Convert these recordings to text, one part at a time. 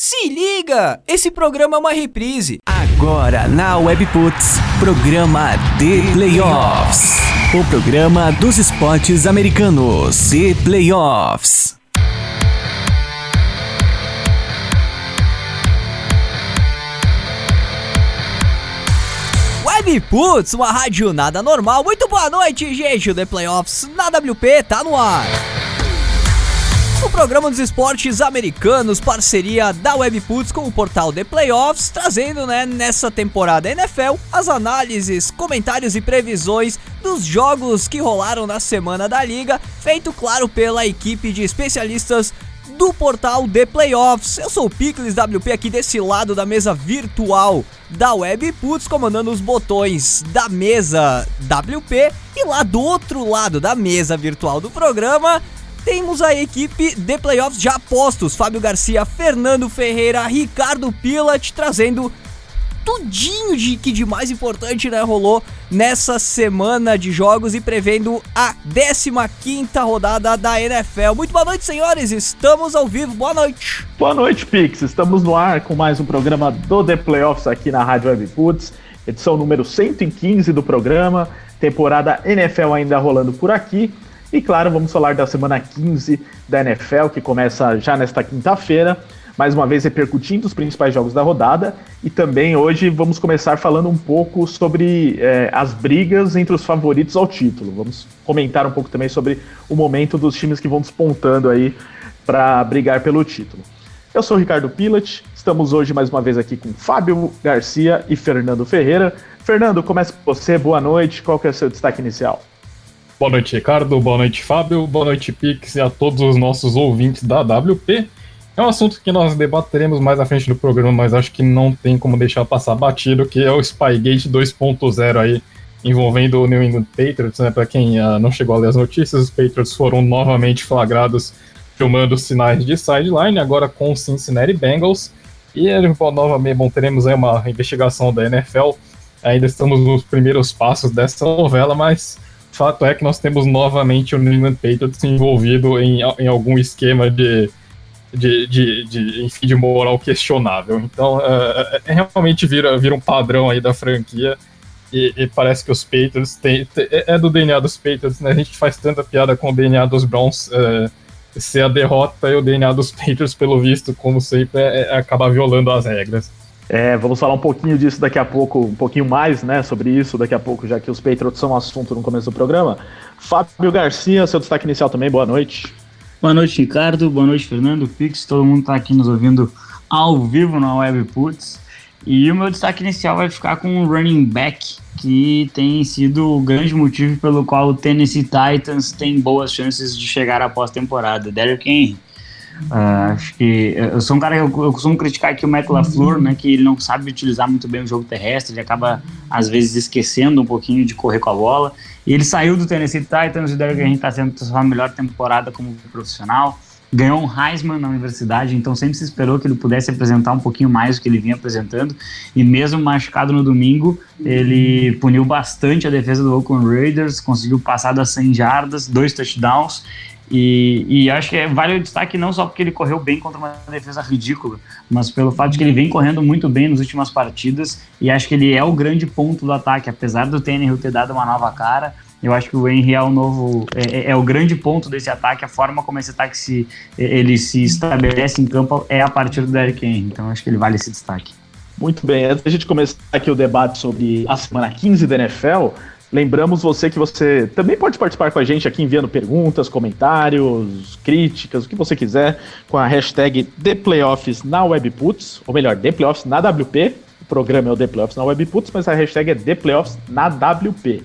Se liga! Esse programa é uma reprise. Agora na Webputs, programa The Playoffs. O programa dos esportes americanos. The Playoffs. Webputs, uma rádio nada normal. Muito boa noite, gente. O The Playoffs na WP tá no ar. O programa dos esportes americanos, parceria da Webputs com o portal The Playoffs, trazendo né, nessa temporada NFL as análises, comentários e previsões dos jogos que rolaram na semana da liga, feito claro pela equipe de especialistas do portal The Playoffs. Eu sou o Picles WP aqui desse lado da mesa virtual da Webputs, comandando os botões da mesa WP e lá do outro lado da mesa virtual do programa temos a equipe de playoffs já postos: Fábio Garcia, Fernando Ferreira, Ricardo Pilat, trazendo tudinho de que de mais importante né, rolou nessa semana de jogos e prevendo a 15 rodada da NFL. Muito boa noite, senhores. Estamos ao vivo. Boa noite. Boa noite, Pix. Estamos no ar com mais um programa do The Playoffs aqui na Rádio Web Foods, edição número 115 do programa. Temporada NFL ainda rolando por aqui. E claro, vamos falar da semana 15 da NFL, que começa já nesta quinta-feira, mais uma vez repercutindo os principais jogos da rodada. E também hoje vamos começar falando um pouco sobre é, as brigas entre os favoritos ao título. Vamos comentar um pouco também sobre o momento dos times que vão despontando aí para brigar pelo título. Eu sou o Ricardo Pilat, estamos hoje mais uma vez aqui com Fábio Garcia e Fernando Ferreira. Fernando, começa com você, boa noite, qual que é o seu destaque inicial? Boa noite, Ricardo. Boa noite, Fábio. Boa noite, Pix e a todos os nossos ouvintes da WP. É um assunto que nós debateremos mais à frente do programa, mas acho que não tem como deixar passar batido, que é o Spygate 2.0 aí, envolvendo o New England Patriots, né? Para quem uh, não chegou a ler as notícias, os Patriots foram novamente flagrados filmando sinais de sideline, agora com o Cincinnati Bengals. E novamente, bom, teremos aí uma investigação da NFL. Ainda estamos nos primeiros passos dessa novela, mas fato é que nós temos novamente o New England Patriots envolvido em, em algum esquema de, de, de, de, enfim, de moral questionável. Então, é, é, realmente vira, vira um padrão aí da franquia. E, e parece que os Patriots têm, é, é do DNA dos Patriots, né? A gente faz tanta piada com o DNA dos Browns é, ser a derrota e o DNA dos Patriots, pelo visto, como sempre, é, é acaba violando as regras. É, vamos falar um pouquinho disso daqui a pouco, um pouquinho mais, né, sobre isso daqui a pouco, já que os Patriots são assunto no começo do programa. Fábio Garcia, seu destaque inicial também, boa noite. Boa noite, Ricardo, boa noite, Fernando, Pix, todo mundo está aqui nos ouvindo ao vivo na Webputs. E o meu destaque inicial vai ficar com o running back, que tem sido o grande motivo pelo qual o Tennessee Titans tem boas chances de chegar à pós-temporada. Derrick Henry Uh, acho que eu sou um cara que eu, eu costumo criticar aqui o Matt LaFleur, né, que ele não sabe utilizar muito bem o jogo terrestre, ele acaba às vezes esquecendo um pouquinho de correr com a bola. E ele saiu do Tennessee Titans, o Derrick Henry está sendo a sua melhor temporada como profissional. Ganhou um Heisman na universidade, então sempre se esperou que ele pudesse apresentar um pouquinho mais do que ele vinha apresentando. E mesmo machucado no domingo, ele puniu bastante a defesa do Oakland Raiders, conseguiu passar das 100 jardas, dois touchdowns e, e, acho que é, vale o destaque não só porque ele correu bem contra uma defesa ridícula, mas pelo fato de que ele vem correndo muito bem nas últimas partidas e acho que ele é o grande ponto do ataque, apesar do Tannehill ter dado uma nova cara. Eu acho que o Henry é o novo, é, é, é o grande ponto desse ataque. A forma como esse ataque se, ele se estabelece em campo é a partir do Derrick Henry. Então acho que ele vale esse destaque. Muito bem, antes da gente começar aqui o debate sobre a semana 15 da NFL, Lembramos você que você também pode participar com a gente aqui enviando perguntas, comentários, críticas, o que você quiser, com a hashtag ThePlayoffs na Webputs, ou melhor, ThePlayoffs na WP. O programa é o ThePlayoffs na Webputs, mas a hashtag é ThePlayoffs na WP.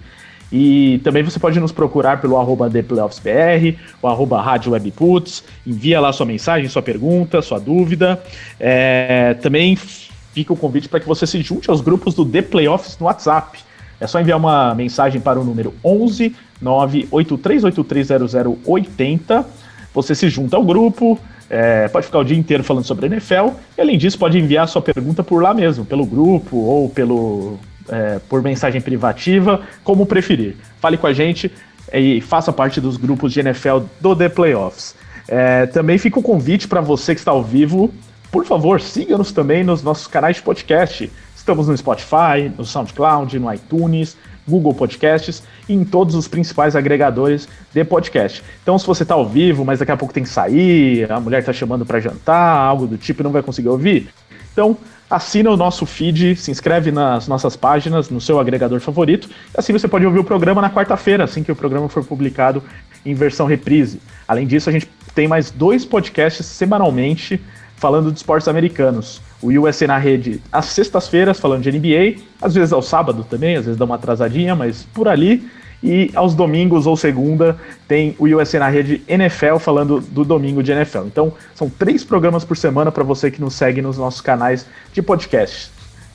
E também você pode nos procurar pelo arroba ThePlayoffsBR, o arroba Rádio Webputs, envia lá sua mensagem, sua pergunta, sua dúvida. É, também fica o convite para que você se junte aos grupos do The Playoffs no WhatsApp. É só enviar uma mensagem para o número 11 983830080. Você se junta ao grupo, é, pode ficar o dia inteiro falando sobre a NFL. E além disso, pode enviar sua pergunta por lá mesmo, pelo grupo ou pelo é, por mensagem privativa, como preferir. Fale com a gente e faça parte dos grupos de NFL do The Playoffs. É, também fica o convite para você que está ao vivo por favor, siga-nos também nos nossos canais de podcast. Estamos no Spotify, no SoundCloud, no iTunes, Google Podcasts e em todos os principais agregadores de podcast. Então, se você está ao vivo, mas daqui a pouco tem que sair, a mulher está chamando para jantar, algo do tipo e não vai conseguir ouvir, então assina o nosso feed, se inscreve nas nossas páginas, no seu agregador favorito, assim você pode ouvir o programa na quarta-feira, assim que o programa for publicado em versão reprise. Além disso, a gente tem mais dois podcasts semanalmente falando de esportes americanos. O USA na rede às sextas-feiras, falando de NBA, às vezes ao sábado também, às vezes dá uma atrasadinha, mas por ali. E aos domingos ou segunda tem o USA na rede NFL falando do domingo de NFL. Então são três programas por semana para você que nos segue nos nossos canais de podcast.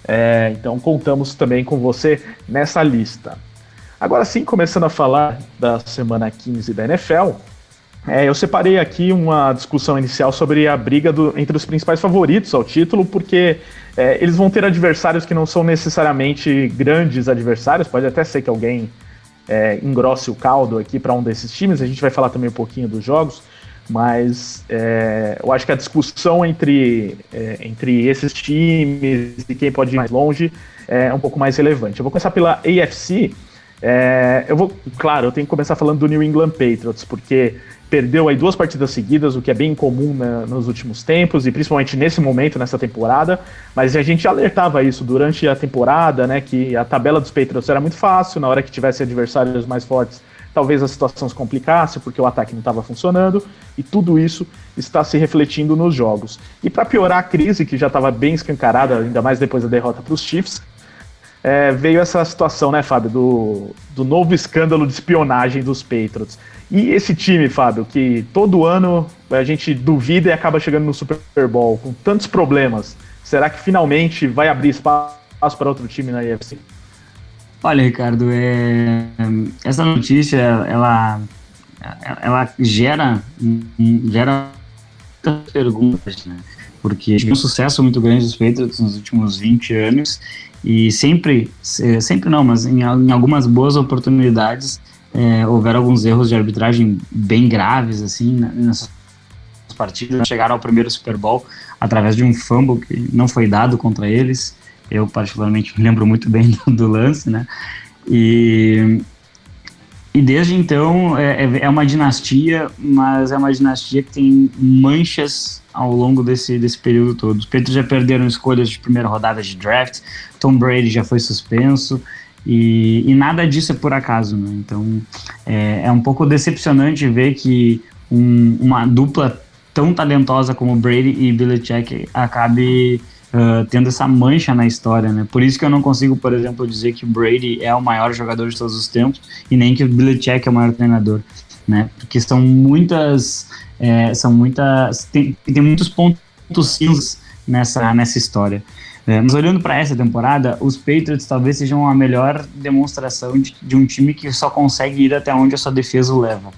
É, então contamos também com você nessa lista. Agora sim, começando a falar da semana 15 da NFL, é, eu separei aqui uma discussão inicial sobre a briga do, entre os principais favoritos ao título, porque é, eles vão ter adversários que não são necessariamente grandes adversários, pode até ser que alguém é, engrosse o caldo aqui para um desses times, a gente vai falar também um pouquinho dos jogos, mas é, eu acho que a discussão entre, é, entre esses times e quem pode ir mais longe é um pouco mais relevante. Eu vou começar pela AFC. É, eu vou, claro, eu tenho que começar falando do New England Patriots, porque perdeu aí duas partidas seguidas, o que é bem comum né, nos últimos tempos, e principalmente nesse momento, nessa temporada. Mas a gente alertava isso durante a temporada, né? Que a tabela dos Patriots era muito fácil, na hora que tivesse adversários mais fortes, talvez a situação se complicasse, porque o ataque não estava funcionando, e tudo isso está se refletindo nos jogos. E para piorar a crise, que já estava bem escancarada, ainda mais depois da derrota para os Chiefs, é, veio essa situação, né, Fábio, do, do novo escândalo de espionagem dos Patriots. E esse time, Fábio, que todo ano a gente duvida e acaba chegando no Super Bowl com tantos problemas, será que finalmente vai abrir espaço para outro time na UFC? Olha, Ricardo, é... essa notícia ela, ela gera, gera perguntas, né? Porque tive um sucesso muito grande dos Patriots nos últimos 20 anos e sempre, sempre não, mas em, em algumas boas oportunidades é, houveram alguns erros de arbitragem bem graves, assim, nessas partidas. Chegaram ao primeiro Super Bowl através de um fumble que não foi dado contra eles. Eu, particularmente, me lembro muito bem do, do lance, né? E, e desde então é, é, é uma dinastia, mas é uma dinastia que tem manchas ao longo desse, desse período todo. Os Patriots já perderam escolhas de primeira rodada de draft, Tom Brady já foi suspenso, e, e nada disso é por acaso, né? Então é, é um pouco decepcionante ver que um, uma dupla tão talentosa como Brady e Belichick acabe uh, tendo essa mancha na história, né? Por isso que eu não consigo, por exemplo, dizer que Brady é o maior jogador de todos os tempos e nem que o Belichick é o maior treinador, né? Porque são muitas, é, são muitas, tem, tem muitos pontos cinzas nessa, nessa história. É, mas olhando para essa temporada, os Patriots talvez sejam a melhor demonstração de, de, um time que só consegue ir até onde a sua defesa o leva.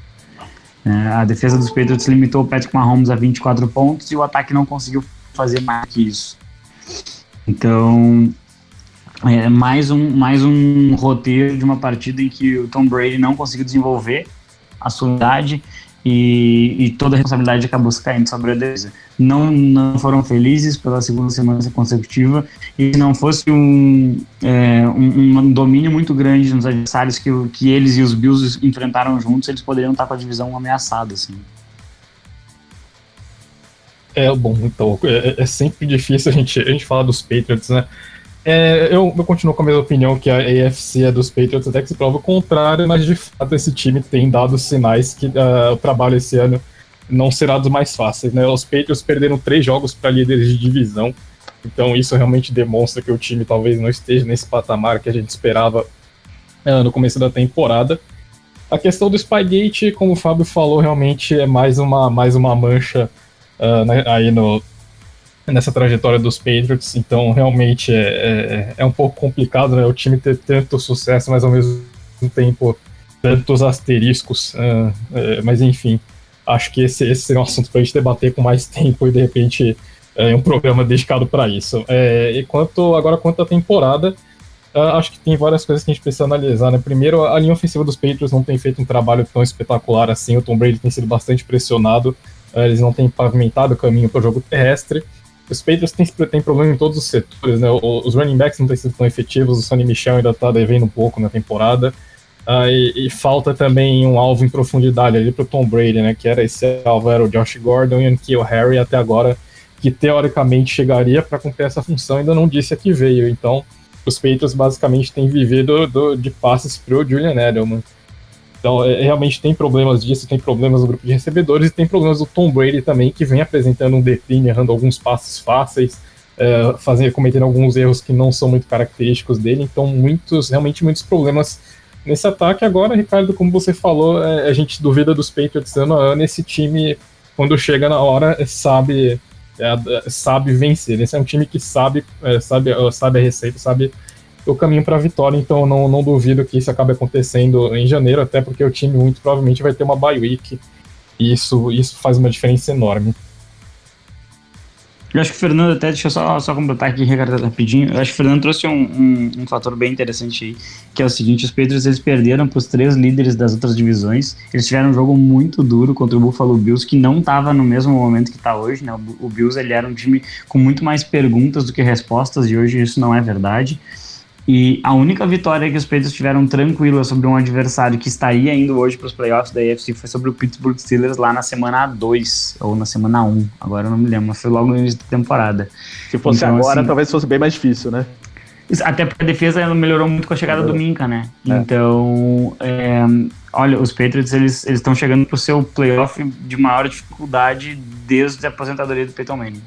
É, a defesa dos Patriots limitou o Patrick Mahomes a 24 pontos e o ataque não conseguiu fazer mais que isso. Então, é mais um, mais um roteiro de uma partida em que o Tom Brady não conseguiu desenvolver a sua unidade e, e, toda a responsabilidade acabou caindo sobre a defesa. Não, não foram felizes pela segunda semana consecutiva e se não fosse um, é, um, um, domínio muito grande nos adversários que, que eles e os Bills enfrentaram juntos, eles poderiam estar com a divisão ameaçada. Assim. É, bom, então, é, é sempre difícil a gente, a gente falar dos Patriots, né? É, eu, eu, continuo com a mesma opinião que a AFC é dos Patriots, até que se prova o contrário, mas de fato esse time tem dado sinais que uh, o trabalho esse ano não será dos mais fáceis. Né? Os Patriots perderam três jogos para líderes de divisão, então isso realmente demonstra que o time talvez não esteja nesse patamar que a gente esperava uh, no começo da temporada. A questão do Spygate, como o Fábio falou, realmente é mais uma, mais uma mancha uh, aí no, nessa trajetória dos Patriots, então realmente é, é, é, um pouco complicado né, o time ter tanto sucesso, mas ao mesmo tempo tantos asteriscos. Uh, mas enfim, acho que esse, esse seria um assunto para a gente debater com mais tempo e de repente é um programa dedicado para isso. É, e quanto agora quanto à temporada, uh, acho que tem várias coisas que a gente precisa analisar. Né? Primeiro, a linha ofensiva dos Patriots não tem feito um trabalho tão espetacular assim. O Tom Brady tem sido bastante pressionado. Eles não têm pavimentado o caminho para o jogo terrestre. os Patriots têm, têm problema em todos os setores, né? Os running backs não têm sido tão efetivos, o Sonny Michel ainda tá devendo um pouco na temporada. Uh, e, e, falta também um alvo em profundidade ali pro Tom Brady, né? Que era esse alvo, era o Josh Gordon e o Nikhil Harry até agora, que teoricamente chegaria para cumprir essa função, ainda não disse a que veio. Então, os Patriots basicamente têm vivido do, de passes pro Julian Edelman. Então, é, realmente tem problemas disso, tem problemas no grupo de recebedores e tem problemas do Tom Brady também, que vem apresentando um declínio, errando alguns passes fáceis, é, fazendo, cometendo alguns erros que não são muito característicos dele. Então, muitos, realmente muitos problemas nesse ataque. Agora, Ricardo, como você falou, é, a gente duvida dos Patriots ano a ano. Esse time, quando chega na hora, é, sabe, é, sabe vencer. Esse é um time que sabe, é, sabe, sabe a receita, sabe o caminho para a vitória, então não, não duvido que isso acabe acontecendo em janeiro, até porque o time muito provavelmente vai ter uma bye week, e isso, isso faz uma diferença enorme. Eu acho que o Fernando, até deixa eu só, só completar aqui, Ricardo, rapidinho. Eu acho que o Fernando trouxe um, um, um, fator bem interessante aí, que é o seguinte: os Patriots eles perderam para os três líderes das outras divisões. Eles tiveram um jogo muito duro contra o Buffalo Bills, que não estava no mesmo momento que está hoje. Né? O, o Bills ele era um time com muito mais perguntas do que respostas, e hoje isso não é verdade. E a única vitória que os Patriots tiveram tranquila sobre um adversário que estaria indo hoje para os playoffs da AFC foi sobre o Pittsburgh Steelers lá na semana 2 ou na semana 1. Agora eu não me lembro, mas foi logo no início da temporada. Se fosse então, agora, assim, talvez fosse bem mais difícil, né? Até porque a defesa melhorou muito com a chegada do Minka, né? É. Então, é, olha, os Patriots eles estão chegando para o seu playoff de maior dificuldade desde a aposentadoria do Peyton Manning.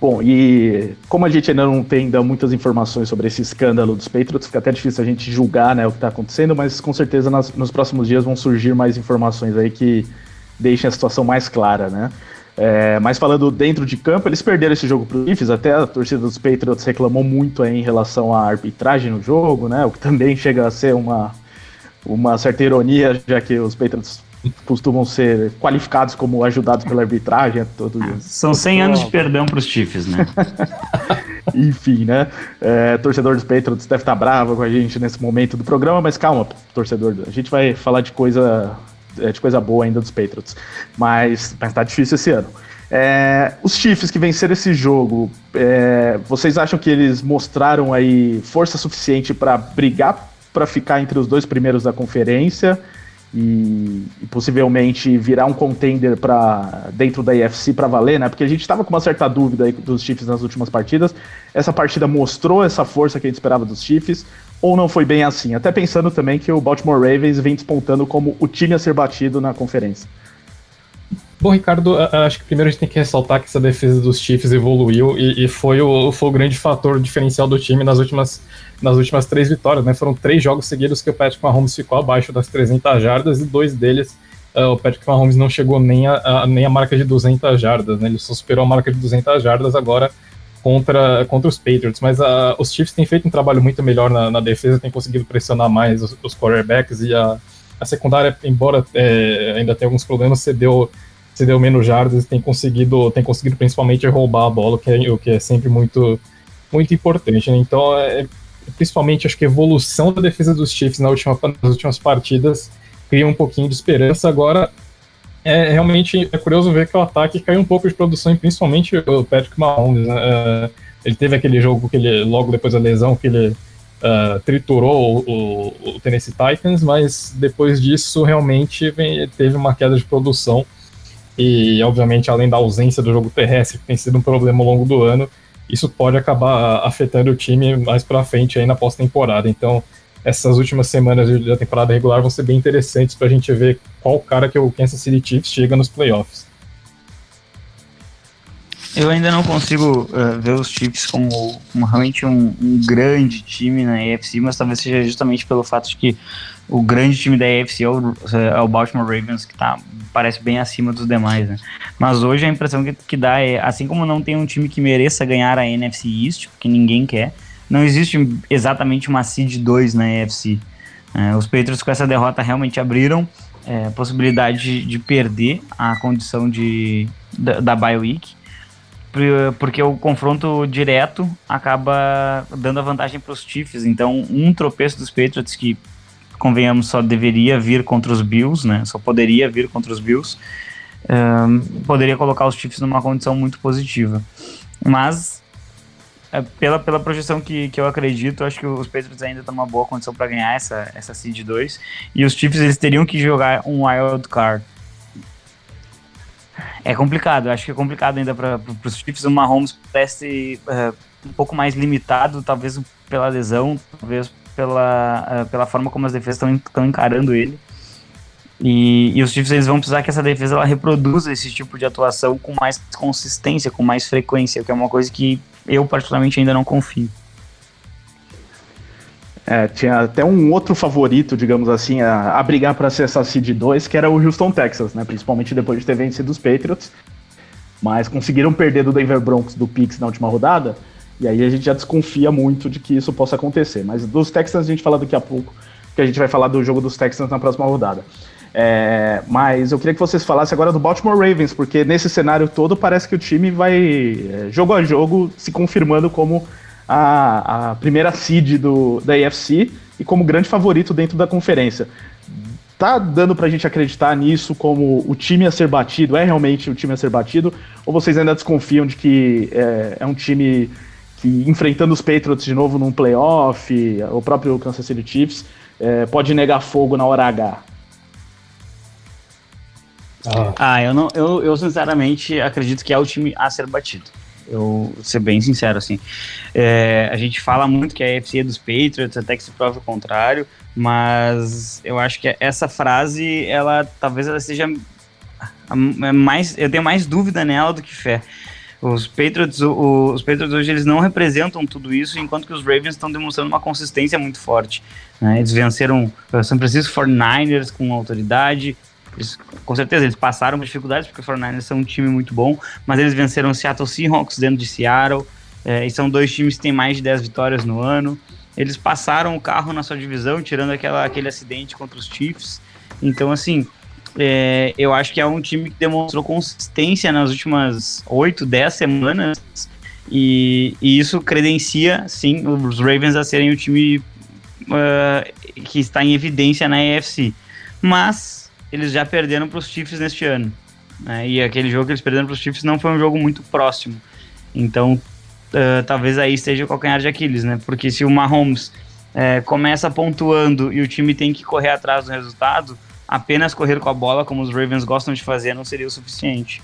Bom, e como a gente ainda não tem ainda muitas informações sobre esse escândalo dos Patriots, fica até difícil a gente julgar né, o que está acontecendo, mas com certeza nas, nos próximos dias vão surgir mais informações aí que deixem a situação mais clara, né? É, mas falando dentro de campo, eles perderam esse jogo para os Chiefs, até a torcida dos Patriots reclamou muito aí em relação à arbitragem no jogo, né? O que também chega a ser uma, uma certa ironia, já que os Patriots costumam ser qualificados como ajudados pela arbitragem. Todo, ah, são 100 anos de perdão para os Chiefs, né? Enfim, né? É, torcedor dos Patriots deve estar bravo com a gente nesse momento do programa, mas calma, torcedor. A gente vai falar de coisa, é, de coisa boa ainda dos Patriots. Mas, mas tá difícil esse ano. É, os Chiefs que venceram esse jogo, é, vocês acham que eles mostraram aí força suficiente para brigar para ficar entre os dois primeiros da conferência? E, e, possivelmente virar um contender para dentro da IFC para valer, né? Porque a gente estava com uma certa dúvida aí dos Chiefs nas últimas partidas. Essa partida mostrou essa força que a gente esperava dos Chiefs, ou não foi bem assim? Até pensando também que o Baltimore Ravens vem despontando como o time a ser batido na conferência. Bom, Ricardo, acho que primeiro a gente tem que ressaltar que essa defesa dos Chiefs evoluiu e, e foi, o, foi o grande fator diferencial do time nas últimas, nas últimas três vitórias. Né? Foram três jogos seguidos que o Patrick Mahomes ficou abaixo das 300 jardas e dois deles uh, o Patrick Mahomes não chegou nem a, a, nem a marca de 200 jardas. Né? Ele só superou a marca de 200 jardas agora contra, contra os Patriots. Mas uh, os Chiefs têm feito um trabalho muito melhor na, na defesa, têm conseguido pressionar mais os, os quarterbacks e a, a secundária, embora é, ainda tenha alguns problemas, cedeu cedeu menos jardas e tem conseguido, tem conseguido principalmente roubar a bola, o que é, o que é sempre muito, muito importante. Né? Então, é, principalmente acho que a evolução da defesa dos Chiefs na última, nas últimas partidas cria um pouquinho de esperança. Agora, é realmente é curioso ver que o ataque caiu um pouco de produção, principalmente o Patrick Mahomes. Né? É, ele teve aquele jogo que ele, logo depois da lesão, que ele uh, triturou o, o, o, Tennessee Titans, mas depois disso realmente vem, teve uma queda de produção. E, obviamente, além da ausência do jogo terrestre, que tem sido um problema ao longo do ano, isso pode acabar afetando o time mais para frente aí na pós-temporada. Então, essas últimas semanas da temporada regular vão ser bem interessantes para a gente ver qual cara que o Kansas City Chiefs chega nos playoffs. Eu ainda não consigo uh, ver os Chiefs como, como realmente um, um, grande time na AFC, mas talvez seja justamente pelo fato de que o grande time da AFC é o, é o Baltimore Ravens, que tá, parece bem acima dos demais, né? Mas hoje a impressão que, que dá é, assim como não tem um time que mereça ganhar a NFC East, porque ninguém quer, não existe exatamente uma seed 2 na AFC. É, os Patriots com essa derrota realmente abriram é, possibilidade de, de, perder a condição de, da, da bye week, porque o confronto direto acaba dando a vantagem para os Chiefs. Então, um tropeço dos Patriots que convenhamos, só deveria vir contra os Bills, né? Só poderia vir contra os Bills. um, poderia colocar os Chiefs numa condição muito positiva. Mas, é, pela, pela projeção que, que eu acredito, acho que os Patriots ainda estão numa boa condição para ganhar essa, essa Seed 2. E os Chiefs eles teriam que jogar um wild card. É complicado, acho que é complicado ainda para os Chiefs. O Mahomes parece uh, um pouco mais limitado, talvez pela lesão, talvez pela, uh, pela forma como as defesas estão encarando ele. E, e, os Chiefs eles vão precisar que essa defesa ela reproduza esse tipo de atuação com mais consistência, com mais frequência, que é uma coisa que eu particularmente ainda não confio. É, tinha até um outro favorito, digamos assim, a, a brigar para ser essa seed 2, que era o Houston Texas, né? Principalmente depois de ter vencido os Patriots. Mas conseguiram perder do Denver Broncos do Pix na última rodada. E aí a gente já desconfia muito de que isso possa acontecer. Mas dos Texans a gente fala daqui a pouco, que a gente vai falar do jogo dos Texans na próxima rodada. É, mas eu queria que vocês falassem agora do Baltimore Ravens, porque nesse cenário todo parece que o time vai, é, jogo a jogo, se confirmando como a, a primeira seed do, da AFC e como grande favorito dentro da conferência. Tá dando pra gente acreditar nisso como o time a ser batido? É realmente o time a ser batido? Ou vocês ainda desconfiam de que é, é um time que, enfrentando os Patriots de novo num playoff, o próprio Kansas City Chiefs, é, pode negar fogo na hora H? Ah. eu não, eu, eu sinceramente acredito que é o time a ser batido. Eu vou ser bem sincero assim. É, a gente fala muito que a AFC é dos Patriots, até que se prove o contrário, mas eu acho que essa frase, ela talvez ela seja mais, eu tenho mais dúvida nela do que fé. Os Patriots, o, os Patriots hoje eles não representam tudo isso, enquanto que os Ravens estão demonstrando uma consistência muito forte. Né? Eles venceram o São Francisco 49ers com autoridade, eles, com certeza, eles passaram dificuldades, porque os 49ers são um time muito bom, mas eles venceram o Seattle Seahawks dentro de Seattle, é, e são dois times que têm mais de 10 vitórias no ano. Eles passaram o carro na sua divisão, tirando aquela, aquele acidente contra os Chiefs. Então, assim, é, eu acho que é um time que demonstrou consistência nas últimas 8, 10 semanas, e, e isso credencia, sim, os Ravens a serem o time uh, que está em evidência na AFC. Mas eles já perderam para os Chiefs neste ano. Né? E aquele jogo que eles perderam para os Chiefs não foi um jogo muito próximo. Então, uh, talvez aí esteja o calcanhar de Aquiles, né? Porque se o Mahomes uh, começa pontuando e o time tem que correr atrás do resultado, apenas correr com a bola, como os Ravens gostam de fazer, não seria o suficiente.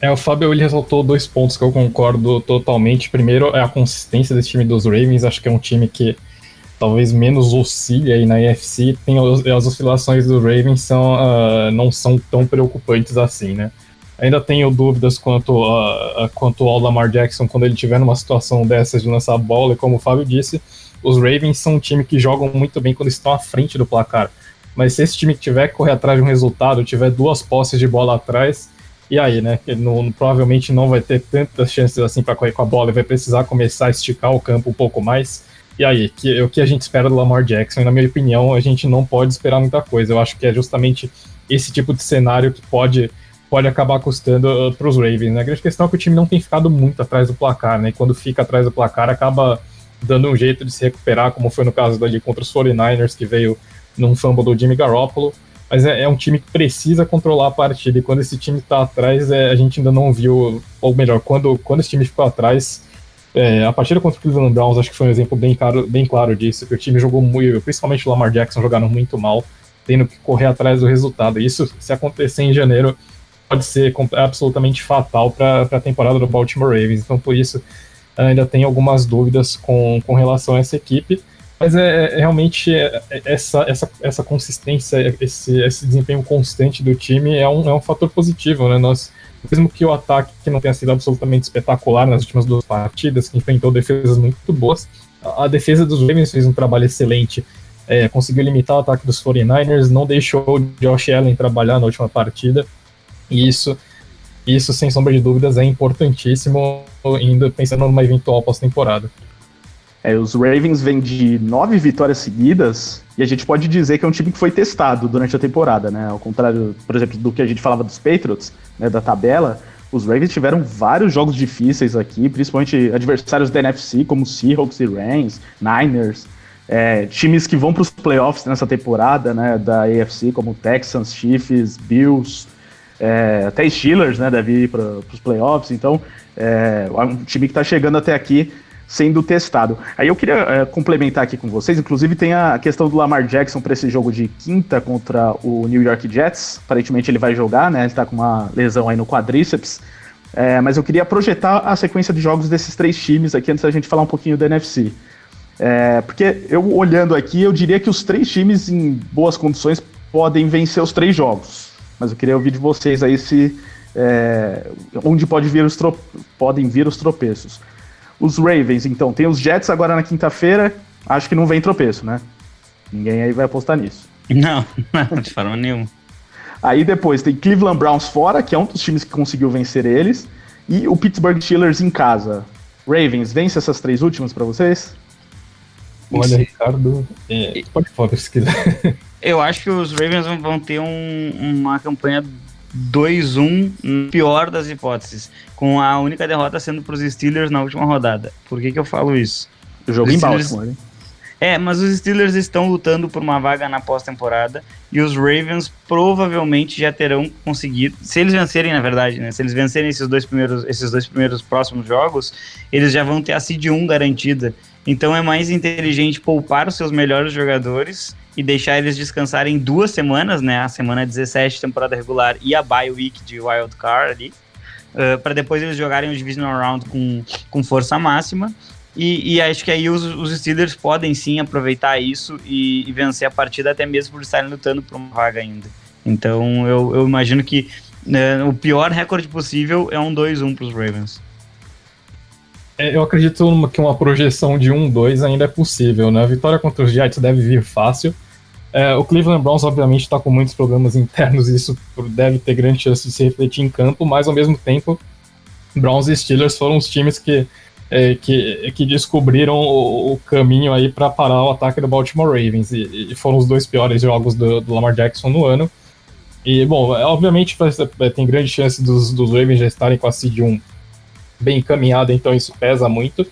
É, o Fábio ele ressaltou dois pontos que eu concordo totalmente. Primeiro é a consistência desse time dos Ravens. Acho que é um time que talvez menos oscile aí na EFC, tem as oscilações do Ravens são, uh, não são tão preocupantes assim, né? Ainda tenho dúvidas quanto, uh, quanto ao Lamar Jackson quando ele tiver numa situação dessas de lançar a bola, e como o Fábio disse, os Ravens são um time que jogam muito bem quando estão à frente do placar. Mas se esse time tiver que correr atrás de um resultado, tiver duas posses de bola atrás, e aí, né? Ele não, provavelmente não vai ter tantas chances assim para correr com a bola, e vai precisar começar a esticar o campo um pouco mais. E aí, que, o que a gente espera do Lamar Jackson? E na minha opinião, a gente não pode esperar muita coisa. Eu acho que é justamente esse tipo de cenário que pode, pode acabar custando uh, para os Ravens. Né? A grande questão é que o time não tem ficado muito atrás do placar, né? E quando fica atrás do placar, acaba dando um jeito de se recuperar, como foi no caso dali contra os 49ers, que veio num fumble do Jimmy Garoppolo. Mas é, é um time que precisa controlar a partida, e quando esse time está atrás, é, a gente ainda não viu, ou melhor, quando, quando esse time ficou atrás, é, a partida contra o Cleveland Browns acho que foi um exemplo bem, caro, bem claro disso, que o time jogou muito, principalmente o Lamar Jackson jogaram muito mal, tendo que correr atrás do resultado. Isso, se acontecer em janeiro, pode ser absolutamente fatal para a temporada do Baltimore Ravens. Então, por isso, ainda tem algumas dúvidas com, com relação a essa equipe. Mas é, é realmente é, é, essa, essa, essa consistência, esse, esse desempenho constante do time é um, é um fator positivo, né? Nós mesmo que o ataque que não tenha sido absolutamente espetacular nas últimas duas partidas, que enfrentou defesas muito boas, a defesa dos Ravens fez um trabalho excelente. É, conseguiu limitar o ataque dos 49ers, não deixou o Josh Allen trabalhar na última partida, e isso, isso sem sombra de dúvidas, é importantíssimo, ainda pensando numa eventual pós-temporada. É, os Ravens vêm de nove vitórias seguidas e a gente pode dizer que é um time que foi testado durante a temporada, né? Ao contrário, por exemplo, do que a gente falava dos Patriots, né, da tabela, os Ravens tiveram vários jogos difíceis aqui, principalmente adversários da NFC, como Seahawks e Rams, Niners, é, times que vão para os playoffs nessa temporada, né, da AFC, como Texans, Chiefs, Bills. É, até Steelers, né, deve ir para os playoffs. Então, é um time que está chegando até aqui sendo testado. Aí eu queria é, complementar aqui com vocês, inclusive tem a questão do Lamar Jackson para esse jogo de quinta contra o New York Jets. Aparentemente ele vai jogar, né? Ele está com uma lesão aí no quadríceps. É, mas eu queria projetar a sequência de jogos desses três times aqui antes da gente falar um pouquinho da NFC. É, porque eu olhando aqui, eu diria que os três times em boas condições podem vencer os três jogos. Mas eu queria ouvir de vocês aí se é, onde pode vir os podem vir os tropeços. Os Ravens, então, tem os Jets agora na quinta-feira. Acho que não vem tropeço, né? Ninguém aí vai apostar nisso. Não, não de forma nenhuma. Aí depois tem Cleveland Browns fora, que é um dos times que conseguiu vencer eles. E o Pittsburgh Steelers em casa. Ravens, vence essas três últimas para vocês? Olha, Ricardo, é, pode falar se quiser. Eu acho que os Ravens vão ter um, uma campanha 2-1, pior das hipóteses, com a única derrota sendo para os Steelers na última rodada. Por que, que eu falo isso? O jogo os em Steelers... Baltimore, hein? É, mas os Steelers estão lutando por uma vaga na pós-temporada e os Ravens provavelmente já terão conseguido, se eles vencerem, na verdade, né? Se eles vencerem esses dois primeiros, esses dois primeiros próximos jogos, eles já vão ter a seed 1 garantida. Então é mais inteligente poupar os seus melhores jogadores e deixar eles descansarem duas semanas, né? A semana 17 temporada regular e a bye week de wild card ali, uh, para depois eles jogarem o divisional round com, com força máxima. E, e acho que aí os, os, Steelers podem sim aproveitar isso e, e, vencer a partida até mesmo por estarem lutando por uma vaga ainda. Então eu, eu imagino que uh, o pior recorde possível é um 2-1 para os Ravens. É, eu acredito que uma projeção de 1-2 ainda é possível, né? A vitória contra os Jets deve vir fácil. É, o Cleveland Browns, obviamente, está com muitos problemas internos e isso deve ter grande chance de se refletir em campo, mas ao mesmo tempo, Browns e Steelers foram os times que, é, que, que, descobriram o, o caminho aí para parar o ataque do Baltimore Ravens e, e, foram os dois piores jogos do, do Lamar Jackson no ano. E, bom, é, obviamente tem grande chance dos, dos Ravens já estarem com a seed 1 bem encaminhada, então isso pesa muito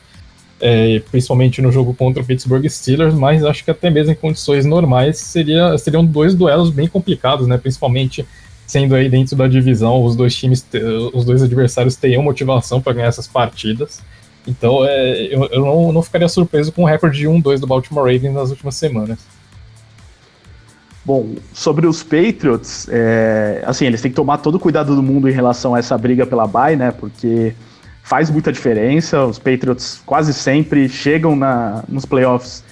é, principalmente no jogo contra o Pittsburgh Steelers, mas acho que até mesmo em condições normais seria, seriam dois duelos bem complicados, né? Principalmente sendo aí dentro da divisão, os dois times, os dois adversários teriam motivação para ganhar essas partidas. Então é, eu, eu não, não, ficaria surpreso com o recorde de 1-2 do Baltimore Ravens nas últimas semanas. Bom, sobre os Patriots, é, assim, eles têm que tomar todo o cuidado do mundo em relação a essa briga pela bye, né? Porque faz muita diferença. Os Patriots quase sempre chegam na, nos playoffs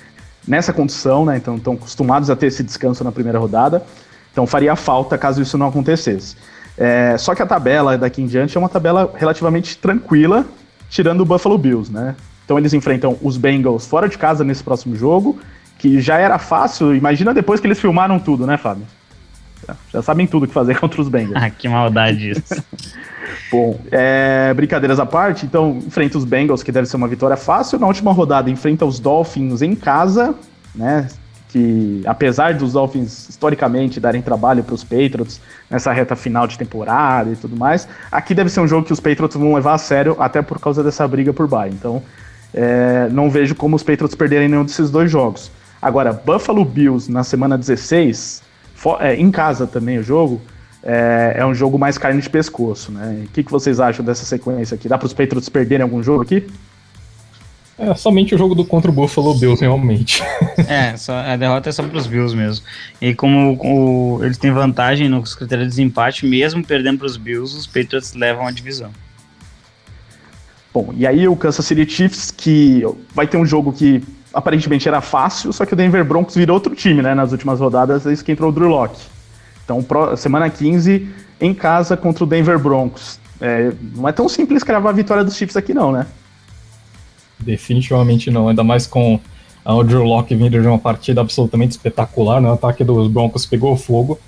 nessa condição, né? Então estão acostumados a ter esse descanso na primeira rodada. Então faria falta caso isso não acontecesse. É, só que a tabela daqui em diante é uma tabela relativamente tranquila, tirando o Buffalo Bills, né? Então eles enfrentam os Bengals fora de casa nesse próximo jogo, que já era fácil. Imagina depois que eles filmaram tudo, né, Fábio? Já sabem tudo o que fazer contra os Bengals. Ah, que maldade isso. Bom, é, brincadeiras à parte, então enfrenta os Bengals, que deve ser uma vitória fácil. Na última rodada, enfrenta os Dolphins em casa, né? Que apesar dos Dolphins historicamente darem trabalho para os Patriots nessa reta final de temporada e tudo mais, aqui deve ser um jogo que os Patriots vão levar a sério, até por causa dessa briga por bye. Então, é, não vejo como os Patriots perderem nenhum desses dois jogos. Agora, Buffalo Bills na semana 16, é, em casa também o jogo, é, é, um jogo mais carne de pescoço, né? O que, que vocês acham dessa sequência aqui? Dá para os Patriots perderem algum jogo aqui? É somente o jogo do contra o Buffalo Bills, realmente. é, só, a derrota é só para os Bills mesmo. E como o, eles têm vantagem nos critérios de desempate, mesmo perdendo para os Bills, os Patriots levam a divisão. Bom, e aí o Kansas City Chiefs, que vai ter um jogo que aparentemente era fácil, só que o Denver Broncos virou outro time, né? Nas últimas rodadas, é isso que entrou o Drew Locke. Então, semana 15, em casa contra o Denver Broncos. É, não é tão simples cravar a vitória dos Chiefs aqui, não, né? Definitivamente não, ainda mais com o Drew Locke vindo de uma partida absolutamente espetacular, né? O ataque dos Broncos pegou fogo.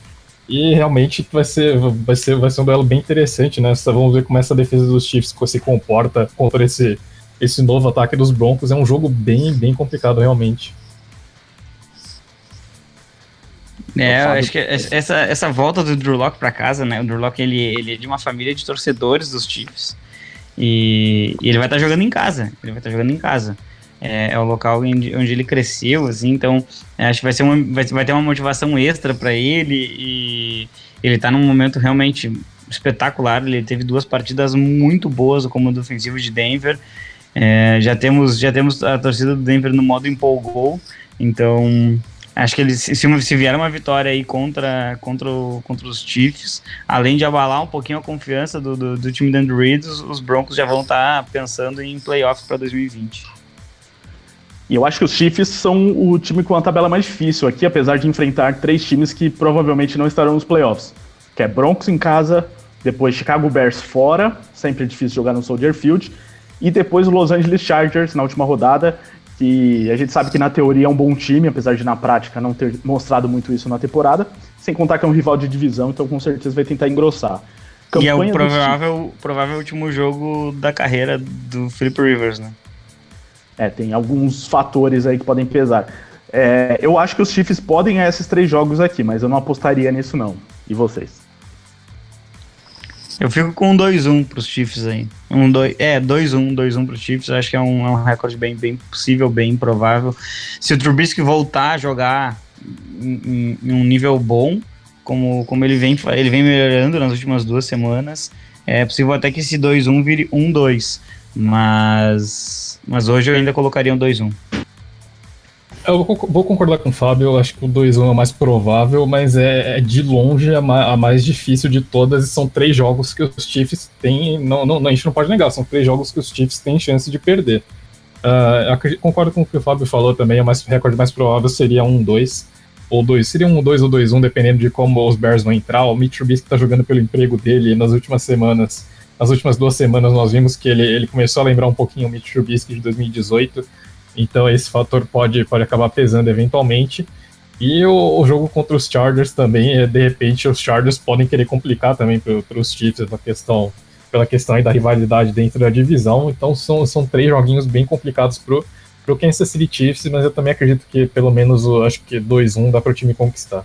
E realmente vai ser, vai ser, vai ser um duelo bem interessante, né? Vamos ver como essa defesa dos Chiefs se comporta contra esse, esse novo ataque dos Broncos. É um jogo bem, bem complicado, realmente. É, eu acho que essa, essa volta do Drew Locke pra casa, né? O Drew Locke, ele, ele é de uma família de torcedores dos Chiefs. E, e ele vai estar tá jogando em casa. Ele vai estar tá jogando em casa. É, é, o local onde, onde ele cresceu, assim, então é, acho que vai, ser uma, vai, vai ter uma motivação extra para ele e ele tá num momento realmente espetacular. Ele teve duas partidas muito boas como defensivo de Denver. É, já temos já temos a torcida do Denver no modo empolgou. Então acho que se, se vier uma vitória aí contra contra, contra os Chiefs, além de abalar um pouquinho a confiança do, do, do time do Andrew os, os Broncos já vão estar tá pensando em playoffs para 2020. E eu acho que os Chiefs são o time com a tabela mais difícil aqui, apesar de enfrentar três times que provavelmente não estarão nos playoffs. Que é Broncos em casa, depois Chicago Bears fora, sempre é difícil jogar no Soldier Field, e depois o Los Angeles Chargers na última rodada, que a gente sabe que na teoria é um bom time, apesar de na prática não ter mostrado muito isso na temporada, sem contar que é um rival de divisão, então com certeza vai tentar engrossar. Campanha e é o provável, provável último jogo da carreira do Philip Rivers, né? É, tem alguns fatores aí que podem pesar. É, eu acho que os Chiefs podem ganhar esses três jogos aqui, mas eu não apostaria nisso não. E vocês? Eu fico com um 2-1 pros Chiefs aí. Um, dois, é, 2-1, 2-1 pros Chiefs. Acho que é um, é um recorde bem, bem possível, bem provável. Se o Trubisky voltar a jogar em, em, um nível bom, como, como ele, vem, ele vem melhorando nas últimas duas semanas, é possível até que esse 2-1 vire 1-2. Mas, mas hoje eu ainda colocaria um 2-1. Eu vou concordar com o Fábio, eu acho que o 2-1 é o mais provável, mas é, é de longe a, a, mais difícil de todas, e são três jogos que os Chiefs têm, não, não, a gente não pode negar, são três jogos que os Chiefs têm chance de perder. Uh, concordo com o que o Fábio falou também, o, mais, recorde mais provável seria 1-2, ou 2, seria 1-2 ou 2-1, dependendo de como os Bears vão entrar, o Mitch Trubisky está jogando pelo emprego dele nas últimas semanas, nas últimas duas semanas nós vimos que ele, ele começou a lembrar um pouquinho o Mitch Trubisky de 2018, então esse fator pode, pode acabar pesando eventualmente. E o, o jogo contra os Chargers também, é, de repente, os Chargers podem querer complicar também para os Chiefs pela questão, pela questão da rivalidade dentro da divisão. Então são, são três joguinhos bem complicados pro, pro Kansas City Chiefs, mas eu também acredito que pelo menos acho que 2-1 dá para o time conquistar.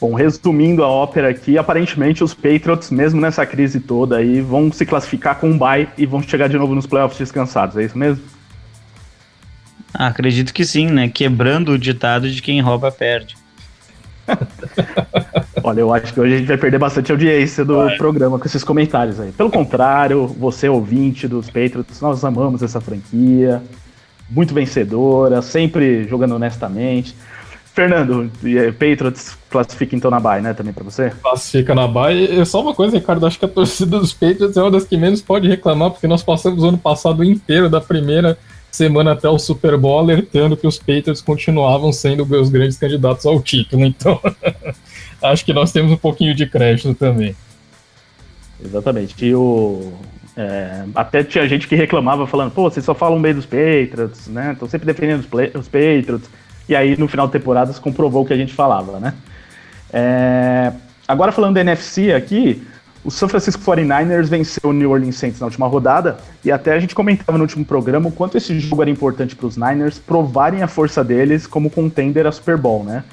Bom, resumindo a ópera aqui, aparentemente os Patriots, mesmo nessa crise toda aí, vão se classificar com um bye e vão chegar de novo nos playoffs descansados, é isso mesmo? Ah, acredito que sim, né? Quebrando o ditado de quem rouba perde. Olha, eu acho que hoje a gente vai perder bastante audiência do vai. programa com esses comentários aí. Pelo contrário, você ouvinte dos Patriots, nós amamos essa franquia, muito vencedora, sempre jogando honestamente. Fernando, Patriots classifica então na Bay, né, também para você? Classifica na Bay. E só uma coisa, Ricardo, acho que a torcida dos Patriots é uma das que menos pode reclamar, porque nós passamos o ano passado inteiro da primeira semana até o Super Bowl alertando que os Patriots continuavam sendo os grandes candidatos ao título. Então, acho que nós temos um pouquinho de crédito também. Exatamente. E o, é, até tinha gente que reclamava falando, pô, vocês só falam bem dos Patriots, né? Estão sempre defendendo os, os, Patriots. E aí, no final da temporada, se comprovou o que a gente falava, né? É, agora falando da NFC aqui, o San Francisco 49ers venceu o New Orleans Saints na última rodada e até a gente comentava no último programa o quanto esse jogo era importante para os Niners provarem a força deles como contender a Super Bowl, né?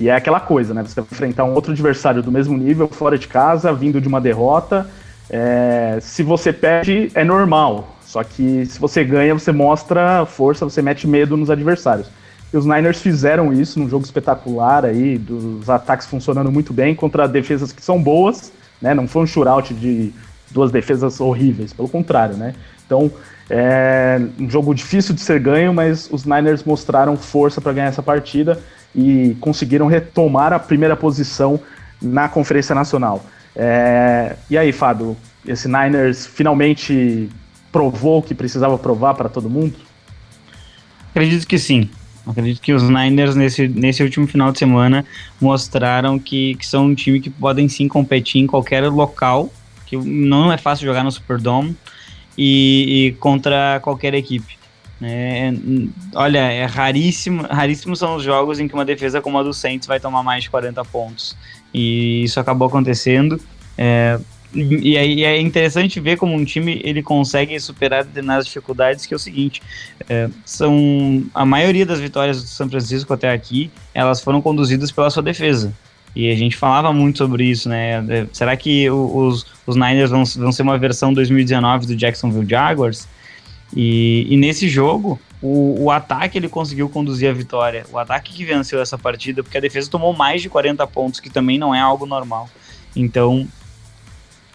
E é aquela coisa, né? Você enfrentar um outro adversário do mesmo nível, fora de casa, vindo de uma derrota. É... se você perde, é normal. Só que se você ganha, você mostra força, você mete medo nos adversários. E os Niners fizeram isso num jogo espetacular aí, dos ataques funcionando muito bem contra defesas que são boas né? Não foi um shootout de duas defesas horríveis, pelo contrário, né? Então, é um jogo difícil de ser ganho, mas os Niners mostraram força para ganhar essa partida e conseguiram retomar a primeira posição na Conferência Nacional. É, e aí, Fábio, esse Niners finalmente provou o que precisava provar para todo mundo? Acredito que sim. Acredito que os Niners, nesse, nesse último final de semana, mostraram que, que são um time que podem sim competir em qualquer local, que não é fácil jogar no Superdome, e, e contra qualquer equipe. É, olha, é raríssimo, raríssimos são os jogos em que uma defesa como a do Saints vai tomar mais de 40 pontos. E isso acabou acontecendo. É, e aí é interessante ver como um time ele consegue superar determinadas dificuldades, que é o seguinte, é, são a maioria das vitórias do São Francisco até aqui, elas foram conduzidas pela sua defesa. E a gente falava muito sobre isso, né? É, será que os, os Niners vão, vão ser uma versão 2019 do Jacksonville Jaguars? E, e nesse jogo, o, o, ataque ele conseguiu conduzir a vitória. O ataque que venceu essa partida, porque a defesa tomou mais de 40 pontos, que também não é algo normal. Então,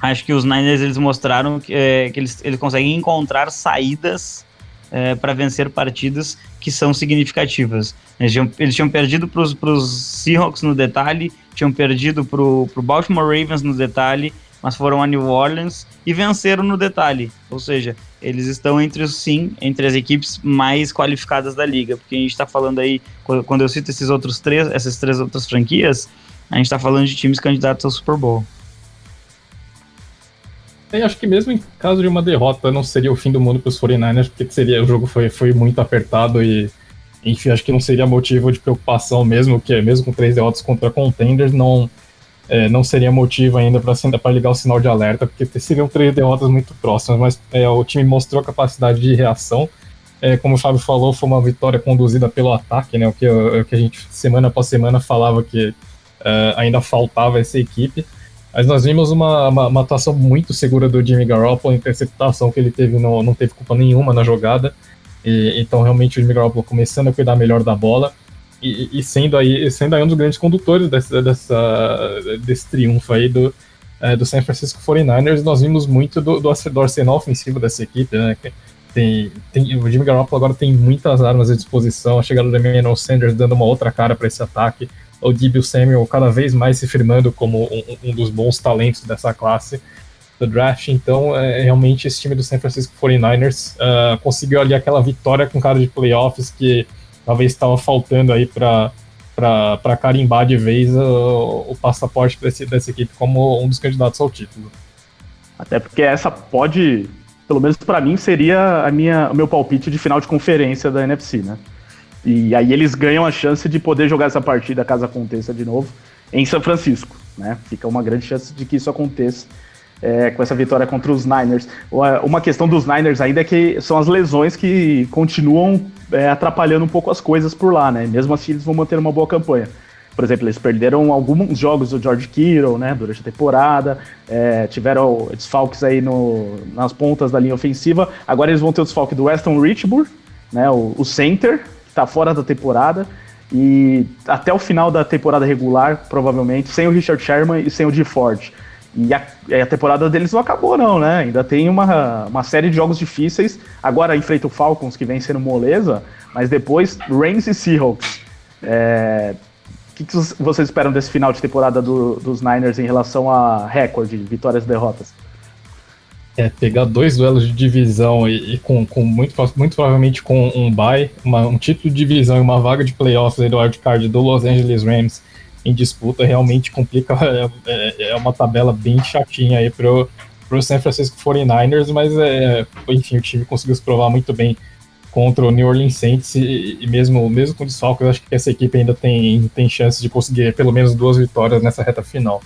acho que os Niners eles mostraram que, é, que eles, eles conseguem encontrar saídas é, para vencer partidas que são significativas. Eles tinham, eles tinham perdido para os Seahawks no detalhe, tinham perdido para o Baltimore Ravens no detalhe, mas foram a New Orleans e venceram no detalhe. Ou seja, eles estão entre os sim, entre as equipes mais qualificadas da liga, porque a gente está falando aí, quando eu cito esses outros três, essas três outras franquias, a gente está falando de times candidatos ao Super Bowl. Eu acho que mesmo em caso de uma derrota não seria o fim do mundo para os 49ers, porque seria, o jogo foi, foi muito apertado e, enfim, acho que não seria motivo de preocupação mesmo, que mesmo com três derrotas contra contenders, não, é, não seria motivo ainda para ligar o sinal de alerta, porque seriam três derrotas muito próximas, mas é, o time mostrou capacidade de reação. É, como o Fábio falou, foi uma vitória conduzida pelo ataque, né, o, que, o que a gente semana após semana falava que é, ainda faltava essa equipe. Mas nós vimos uma, uma, uma, atuação muito segura do Jimmy Garoppolo, interceptação que ele teve no, não teve culpa nenhuma na jogada. E, então, realmente, o Jimmy Garoppolo começando a cuidar melhor da bola e, e sendo, aí, sendo aí um dos grandes condutores dessa, dessa, desse triunfo aí do, é, do San Francisco 49ers. Nós vimos muito do, do, do arsenal ofensivo dessa equipe, né? Tem, tem, o Jimmy Garoppolo agora tem muitas armas à disposição. A chegada do Emmanuel Sanders dando uma outra cara para esse ataque o Dibble Samuel cada vez mais se firmando como um, um, dos bons talentos dessa classe do draft. Então, é, realmente, esse time do San Francisco 49ers uh, conseguiu ali aquela vitória com cara de playoffs que talvez estava faltando aí para para carimbar de vez o, o passaporte desse, dessa equipe como um dos candidatos ao título. Até porque essa pode, pelo menos para mim, seria a minha, o meu palpite de final de conferência da NFC, né? E aí eles ganham a chance de poder jogar essa partida caso aconteça de novo em São Francisco, né? Fica uma grande chance de que isso aconteça é, com essa vitória contra os Niners. Uma questão dos Niners ainda é que são as lesões que continuam é, atrapalhando um pouco as coisas por lá, né? Mesmo assim eles vão manter uma boa campanha. Por exemplo, eles perderam alguns jogos do George Kittle, né, durante a temporada, é, tiveram desfalques aí no, nas pontas da linha ofensiva. Agora eles vão ter o desfalque do Weston Richburg, né, o, o center, tá fora da temporada. E até o final da temporada regular, provavelmente, sem o Richard Sherman e sem o G Ford. E a, a, temporada deles não acabou, não, né? Ainda tem uma, uma série de jogos difíceis. Agora enfrenta o Falcons, que vem sendo moleza, mas depois Rams e Seahawks. É, o que, que, vocês esperam desse final de temporada do, dos Niners em relação a recorde, vitórias e derrotas? É, pegar dois duelos de divisão e, e com, com, muito, muito provavelmente com um bye, uma, um título de divisão e uma vaga de playoffs do wildcard do Los Angeles Rams em disputa realmente complica, é, é, é uma tabela bem chatinha aí pro, pro San Francisco 49ers, mas é, enfim, o time conseguiu se provar muito bem contra o New Orleans Saints e, e mesmo, mesmo com desfalques, acho que essa equipe ainda tem, tem chance de conseguir pelo menos duas vitórias nessa reta final.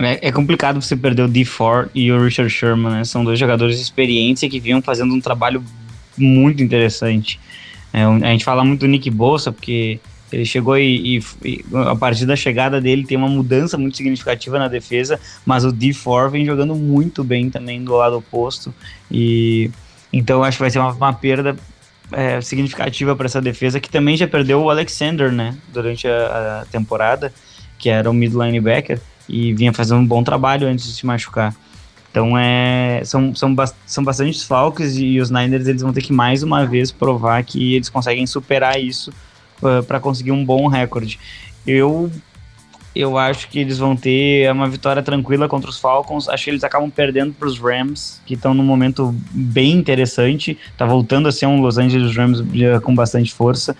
É, é, complicado você perder o D4 e o Richard Sherman, né? São dois jogadores experientes que vinham fazendo um trabalho muito interessante. É, a gente fala muito do Nick Bossa, porque ele chegou e, e, e, a partir da chegada dele tem uma mudança muito significativa na defesa, mas o D4 vem jogando muito bem também do lado oposto. E então acho que vai ser uma, uma perda é, significativa para essa defesa, que também já perdeu o Alexander, né? Durante a, a temporada, que era o mid linebacker e vinha fazendo um bom trabalho antes de se machucar. Então é, são, são, são bastante desfalques e os Niners eles vão ter que mais uma vez provar que eles conseguem superar isso uh, para conseguir um bom recorde. Eu eu acho que eles vão ter uma vitória tranquila contra os Falcons. Acho que eles acabam perdendo para os Rams, que estão num momento bem interessante. Tá voltando a ser um Los Angeles Rams com bastante força.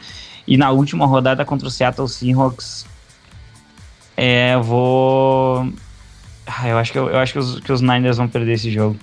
E na última rodada contra o Seattle Seahawks, é, eu vou. Ah, eu acho que, eu, acho que os, que os Niners vão perder esse jogo.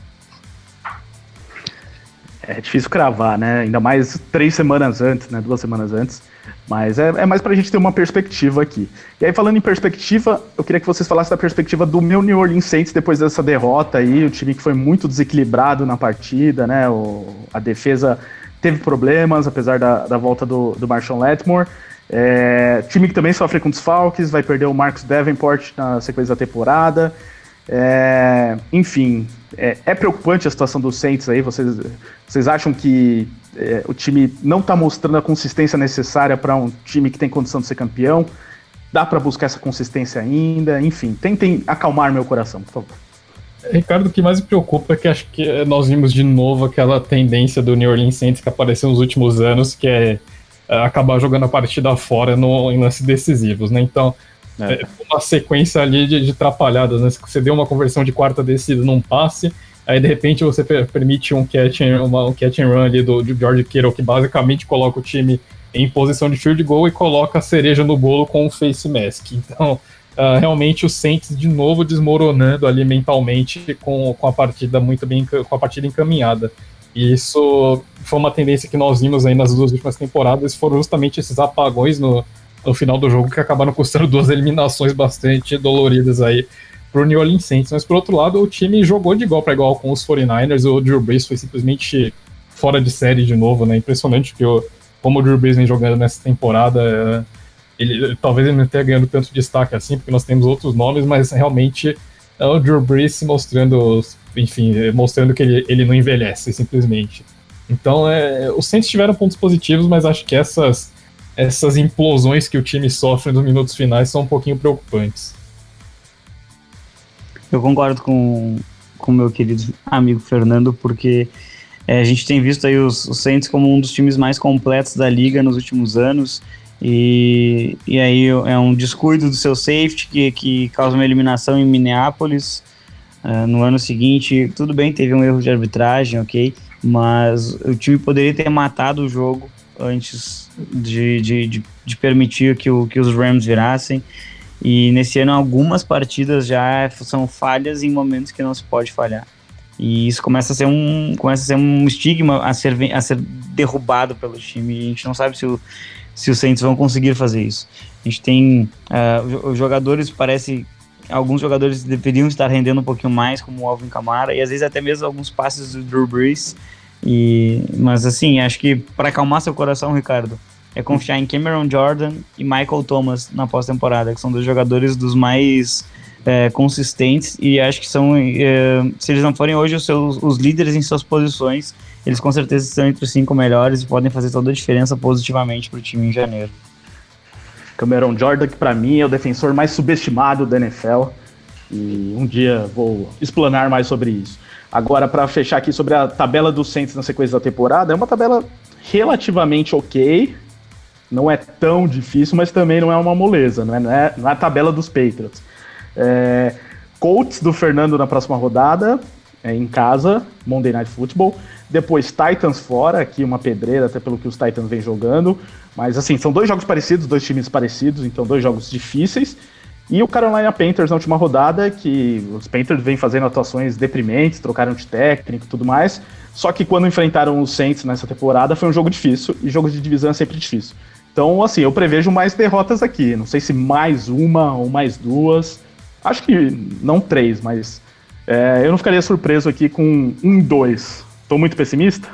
É difícil cravar, né? Ainda mais três semanas antes, né? Duas semanas antes. Mas é, é mais pra gente ter uma perspectiva aqui. E aí, falando em perspectiva, eu queria que vocês falassem da perspectiva do meu New Orleans Saints depois dessa derrota aí. O time que foi muito desequilibrado na partida, né? O, a defesa teve problemas, apesar da, da volta do, do Marshall Letmore. É, time que também sofre com desfalques, vai perder o Marcos Davenport na sequência da temporada. É, enfim, é, é, preocupante a situação do Saints aí. Vocês, vocês acham que é, o time não está mostrando a consistência necessária para um time que tem condição de ser campeão? Dá para buscar essa consistência ainda? Enfim, tentem acalmar meu coração, por favor. Ricardo, o que mais me preocupa é que acho que nós vimos de novo aquela tendência do New Orleans Saints que apareceu nos últimos anos, que é, é acabar jogando a partida fora no, em lances decisivos, né? Então, é. É uma sequência ali de, de atrapalhadas, né? Você deu uma conversão de quarta descida num passe, aí de repente você permite um catch and, uma, um catch and run ali do, do George Kittle, que basicamente coloca o time em posição de field goal e coloca a cereja no bolo com o face mask. Então, uh, realmente o Saints de novo desmoronando ali mentalmente com, com a partida muito bem com a partida encaminhada. E isso foi uma tendência que nós vimos aí nas duas últimas temporadas, foram justamente esses apagões no, no final do jogo que acabaram custando duas eliminações bastante doloridas aí pro New Orleans Saints. Mas por outro lado, o time jogou de igual para igual com os 49ers, o Drew Brees foi simplesmente fora de série de novo, né? Impressionante que o, como o Drew Brees vem jogando nessa temporada, é, ele, talvez ele não tenha ganhando tanto destaque assim, porque nós temos outros nomes, mas realmente é o Drew Brees mostrando, enfim, mostrando que ele, ele não envelhece, simplesmente. Então, é, os Saints tiveram pontos positivos, mas acho que essas, essas implosões que o time sofre nos minutos finais são um pouquinho preocupantes. Eu concordo com o meu querido amigo Fernando, porque é, a gente tem visto aí os, os Saints como um dos times mais completos da liga nos últimos anos. E, e aí é um descuido do seu safety que, que causa uma eliminação em Minneapolis. Uh, no ano seguinte, tudo bem, teve um erro de arbitragem, ok, mas o time poderia ter matado o jogo antes de, de, de, de permitir que, o, que os Rams virassem. E nesse ano, algumas partidas já são falhas em momentos que não se pode falhar. E isso começa a ser um, começa a ser um estigma a ser, a ser derrubado pelo time. E a gente não sabe se o, se os Saints vão conseguir fazer isso. A gente tem uh, os jogadores, parece alguns jogadores deveriam estar rendendo um pouquinho mais, como o Alvin Kamara, e às vezes até mesmo alguns passes do Drew Brees. E, mas assim, acho que para acalmar seu coração, Ricardo, é confiar em Cameron Jordan e Michael Thomas na pós-temporada, que são dois jogadores dos mais é, consistentes e acho que são, é, se eles não forem hoje os, seus, os líderes em suas posições, eles com certeza estão entre os cinco melhores e podem fazer toda a diferença positivamente para o time em janeiro. Cameron Jordan, que para mim é o defensor mais subestimado da NFL, e um dia vou explanar mais sobre isso. Agora, para fechar aqui sobre a tabela dos Saints na sequência da temporada, é uma tabela relativamente ok, não é tão difícil, mas também não é uma moleza, não é, não é, não é a tabela dos Patriots. É, Colts do Fernando na próxima rodada, é, em casa, Monday Night Football. Depois Titans fora, aqui uma pedreira, até pelo que os Titans vem jogando. Mas assim, são dois jogos parecidos, dois times parecidos, então dois jogos difíceis. E o Carolina Panthers na última rodada, que os Panthers vêm fazendo atuações deprimentes, trocaram de técnico e tudo mais. Só que quando enfrentaram os Saints nessa temporada foi um jogo difícil, e jogos de divisão é sempre difícil. Então, assim, eu prevejo mais derrotas aqui. Não sei se mais uma ou mais duas. Acho que não três, mas é, eu não ficaria surpreso aqui com um dois. Tô muito pessimista?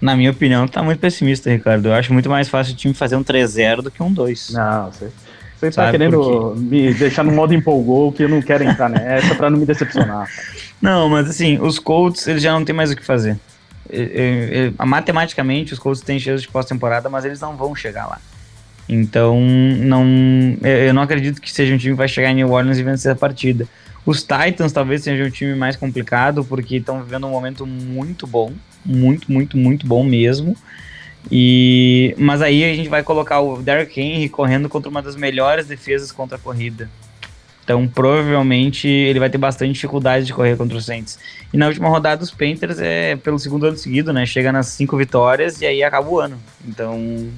Na minha opinião, tá muito pessimista, Ricardo. Eu acho muito mais fácil o time fazer um 3-0 do que um 2. Não, você, você tá querendo me deixar no modo empolgou que eu não quero entrar nessa pra não me decepcionar. Não, mas assim, os Colts, eles já não tem mais o que fazer. matematicamente, os Colts têm chance de pós-temporada, mas eles não vão chegar lá. Então, não, eu não acredito que seja um time que vai chegar em New Orleans e vencer a partida. Os Titans talvez seja um time mais complicado, porque estão vivendo um momento muito bom, muito, muito, muito bom mesmo. E mas aí a gente vai colocar o Derrick Henry correndo contra uma das melhores defesas contra a corrida. Então, provavelmente ele vai ter bastante dificuldade de correr contra os Saints. E na última rodada os Panthers é pelo segundo ano seguido, né? Chega nas cinco vitórias e aí acaba o ano. Então,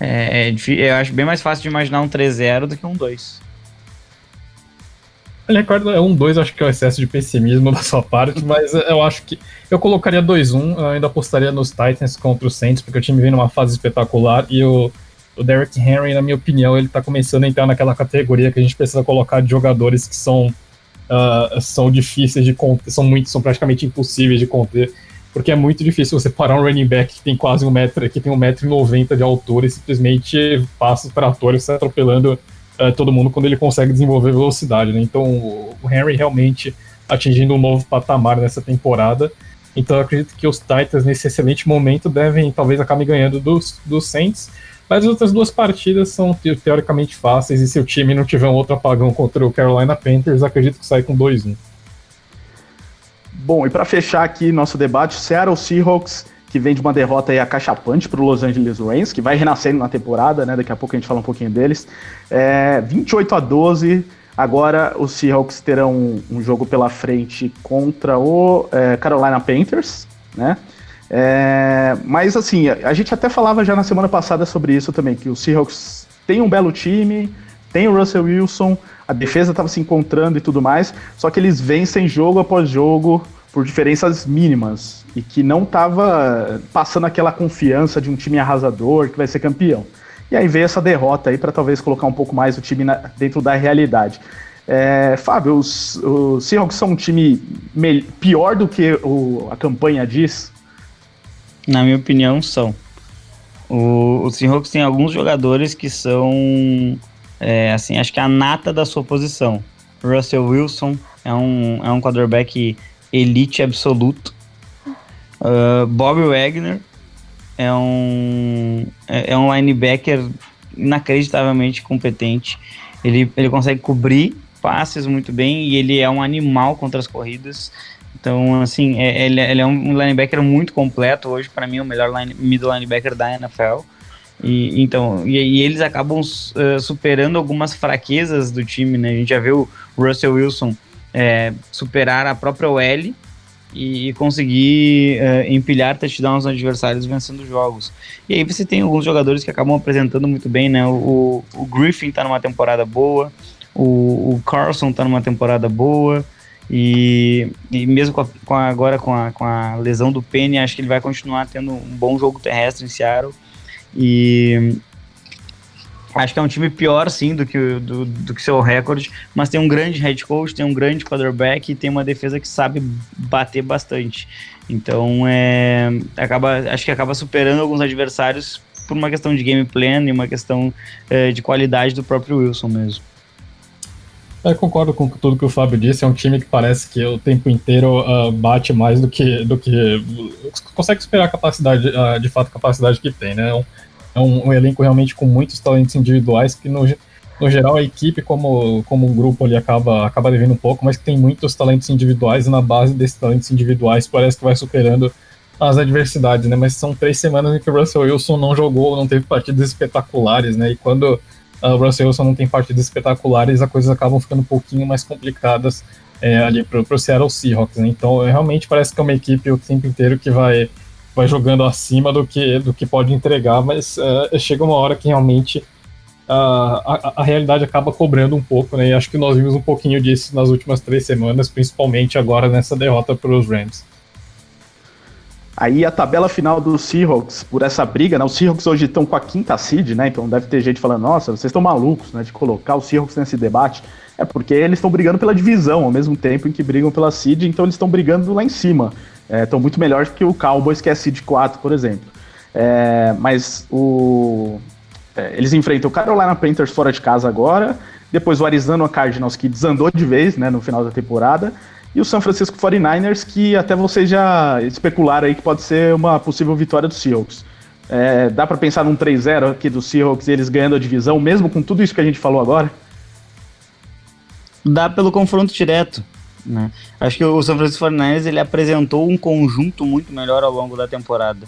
é, é, eu acho bem mais fácil de imaginar um 3-0 do que um 2. Ricardo, é um 2, acho que é o excesso de pessimismo da sua parte, mas eu acho que eu colocaria 2-1, eu ainda apostaria nos Titans contra o Saints, porque o time vem numa fase espetacular e o, o Derrick Henry, na minha opinião, ele tá começando a entrar naquela categoria que a gente precisa colocar de jogadores que são, uh, são difíceis de conter, são muito, são praticamente impossíveis de conter porque é muito difícil você parar um running back que tem quase um metro, que tem um metro e noventa de altura e simplesmente passa os tratórios atropelando uh, todo mundo quando ele consegue desenvolver velocidade, né? Então o Henry realmente atingindo um novo patamar nessa temporada. Então eu acredito que os Titans nesse excelente momento devem, talvez acabem ganhando dos, dos Saints, Mas as outras duas partidas são teoricamente fáceis, e se o time não tiver um outro apagão contra o Carolina Panthers, acredito que sai com 2-1. Bom, e para fechar aqui nosso debate, Seattle Seahawks, que vem de uma derrota aí acachapante para o Los Angeles Rams, que vai renascendo na temporada, né? Daqui a pouco a gente fala um pouquinho deles. É, 28 a 12. Agora os Seahawks terão um, jogo pela frente contra o é, Carolina Panthers, né? É, mas assim, a, a gente até falava já na semana passada sobre isso também, que o Seahawks tem um belo time, tem o Russell Wilson, a defesa estava se encontrando e tudo mais, só que eles vencem jogo após jogo por diferenças mínimas e que não estava passando aquela confiança de um time arrasador que vai ser campeão. E aí veio essa derrota aí para talvez colocar um pouco mais o time na, dentro da realidade. É, Fábio, os, os Seahawks são um time pior do que o, a campanha diz? Na minha opinião, são. O, o Seahawks tem alguns jogadores que são, é, assim, acho que a nata da sua posição. Russell Wilson é um, é um quarterback elite absoluto. Uh, Wagner é um, é, é, um linebacker inacreditavelmente competente. Ele, ele consegue cobrir passes muito bem e ele é um animal contra as corridas. Então, assim, é, ele, ele, é um linebacker muito completo. Hoje, para mim, é o melhor line, middle linebacker da NFL. E, então, e, e eles acabam uh, superando algumas fraquezas do time, né? A gente já viu o Russell Wilson é, superar a própria OL e, conseguir é, empilhar touchdowns nos adversários vencendo jogos. E aí você tem alguns jogadores que acabam apresentando muito bem, né? O, o Griffin tá numa temporada boa, o, o Carlson tá numa temporada boa, e, e mesmo com, a, com a, agora com a, com a lesão do Penny, acho que ele vai continuar tendo um bom jogo terrestre em Seattle. E Acho que é um time pior, sim, do que, do, do que seu recorde, mas tem um grande head coach, tem um grande quarterback e tem uma defesa que sabe bater bastante. Então, é, acaba, acho que acaba superando alguns adversários por uma questão de game plan e uma questão é, de qualidade do próprio Wilson mesmo. Eu concordo com tudo que o Fábio disse. É um time que parece que o tempo inteiro uh, bate mais do que, do que consegue superar a capacidade, uh, de fato, a capacidade que tem, né? É um, é um, um, elenco realmente com muitos talentos individuais que no, no geral a equipe como, como um grupo ali acaba, acaba devendo um pouco, mas que tem muitos talentos individuais e na base desses talentos individuais parece que vai superando as adversidades, né? Mas são três semanas em que o Russell Wilson não jogou, não teve partidas espetaculares, né? E quando o Russell Wilson não tem partidas espetaculares, as coisas acabam ficando um pouquinho mais complicadas é, ali para o Seattle Seahawks, né? Então realmente parece que é uma equipe o tempo inteiro que vai vai jogando acima do que, do que pode entregar, mas uh, chega uma hora que realmente uh, a, a realidade acaba cobrando um pouco, né? E acho que nós vimos um pouquinho disso nas últimas três semanas, principalmente agora nessa derrota para os Rams. Aí a tabela final dos Seahawks, por essa briga, né? Os Seahawks hoje estão com a quinta seed, né? Então deve ter gente falando, nossa, vocês estão malucos, né? De colocar os Seahawks nesse debate. É porque eles estão brigando pela divisão ao mesmo tempo em que brigam pela seed, então eles estão brigando lá em cima estão é, muito melhores que o Cowboys, que é seed 4, por exemplo. É, mas o, é, eles enfrentam o Carolina Panthers fora de casa agora, depois o Arizona Cardinals, que desandou de vez né, no final da temporada, e o San Francisco 49ers, que até vocês já especularam aí que pode ser uma possível vitória dos Seahawks. É, dá para pensar num 3-0 aqui dos Seahawks e eles ganhando a divisão, mesmo com tudo isso que a gente falou agora? Dá pelo confronto direto. Né? Acho que o São Francisco 49ers ele apresentou um conjunto muito melhor ao longo da temporada.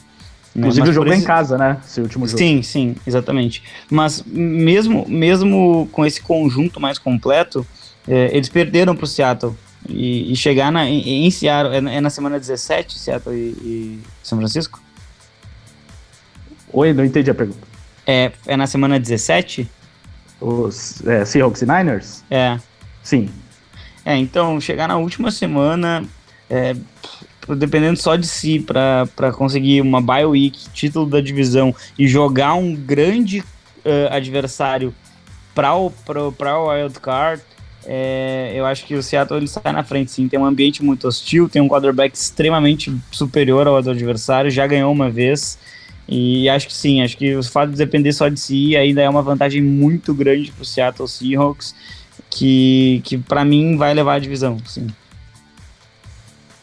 Né? Inclusive o jogo esse... em casa, né? Esse último jogo. Sim, sim, exatamente. Mas mesmo, mesmo com esse conjunto mais completo, é, eles perderam para o Seattle. E, e, chegar na, em, em Seattle, é, é, na semana 17, Seattle e, e São Francisco? Oi, não entendi a pergunta. É, é na semana 17? Os é, Seahawks e Niners? É. Sim. É, então, chegar na última semana, é, dependendo só de si, para conseguir uma bye week, título da divisão e jogar um grande uh, adversário para o o wild card, é, eu acho que o Seattle ele sai na frente, sim. Tem um ambiente muito hostil, tem um quarterback extremamente superior ao adversário, já ganhou uma vez. E acho que sim, acho que o fato de depender só de si ainda é uma vantagem muito grande para o Seattle Seahawks que, que para mim vai levar a divisão, sim.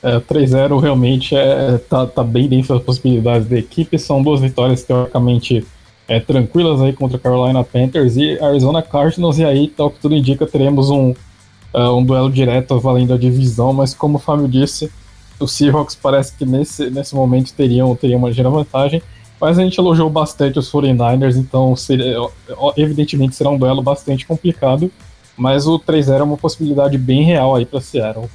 É, 3-0 realmente é, tá, tá bem dentro das possibilidades da equipe. São duas vitórias teoricamente é, tranquilas aí contra Carolina Panthers e Arizona Cardinals, e aí, tal que tudo indica, teremos um, uh, um duelo direto valendo a divisão, mas como o Fábio disse, os Seahawks parece que nesse, nesse momento teriam, teriam uma ligeira vantagem, mas a gente elogiou bastante os 49ers, então seria, evidentemente será um duelo bastante complicado, mas o 3-0 é uma possibilidade bem real aí para Seattle.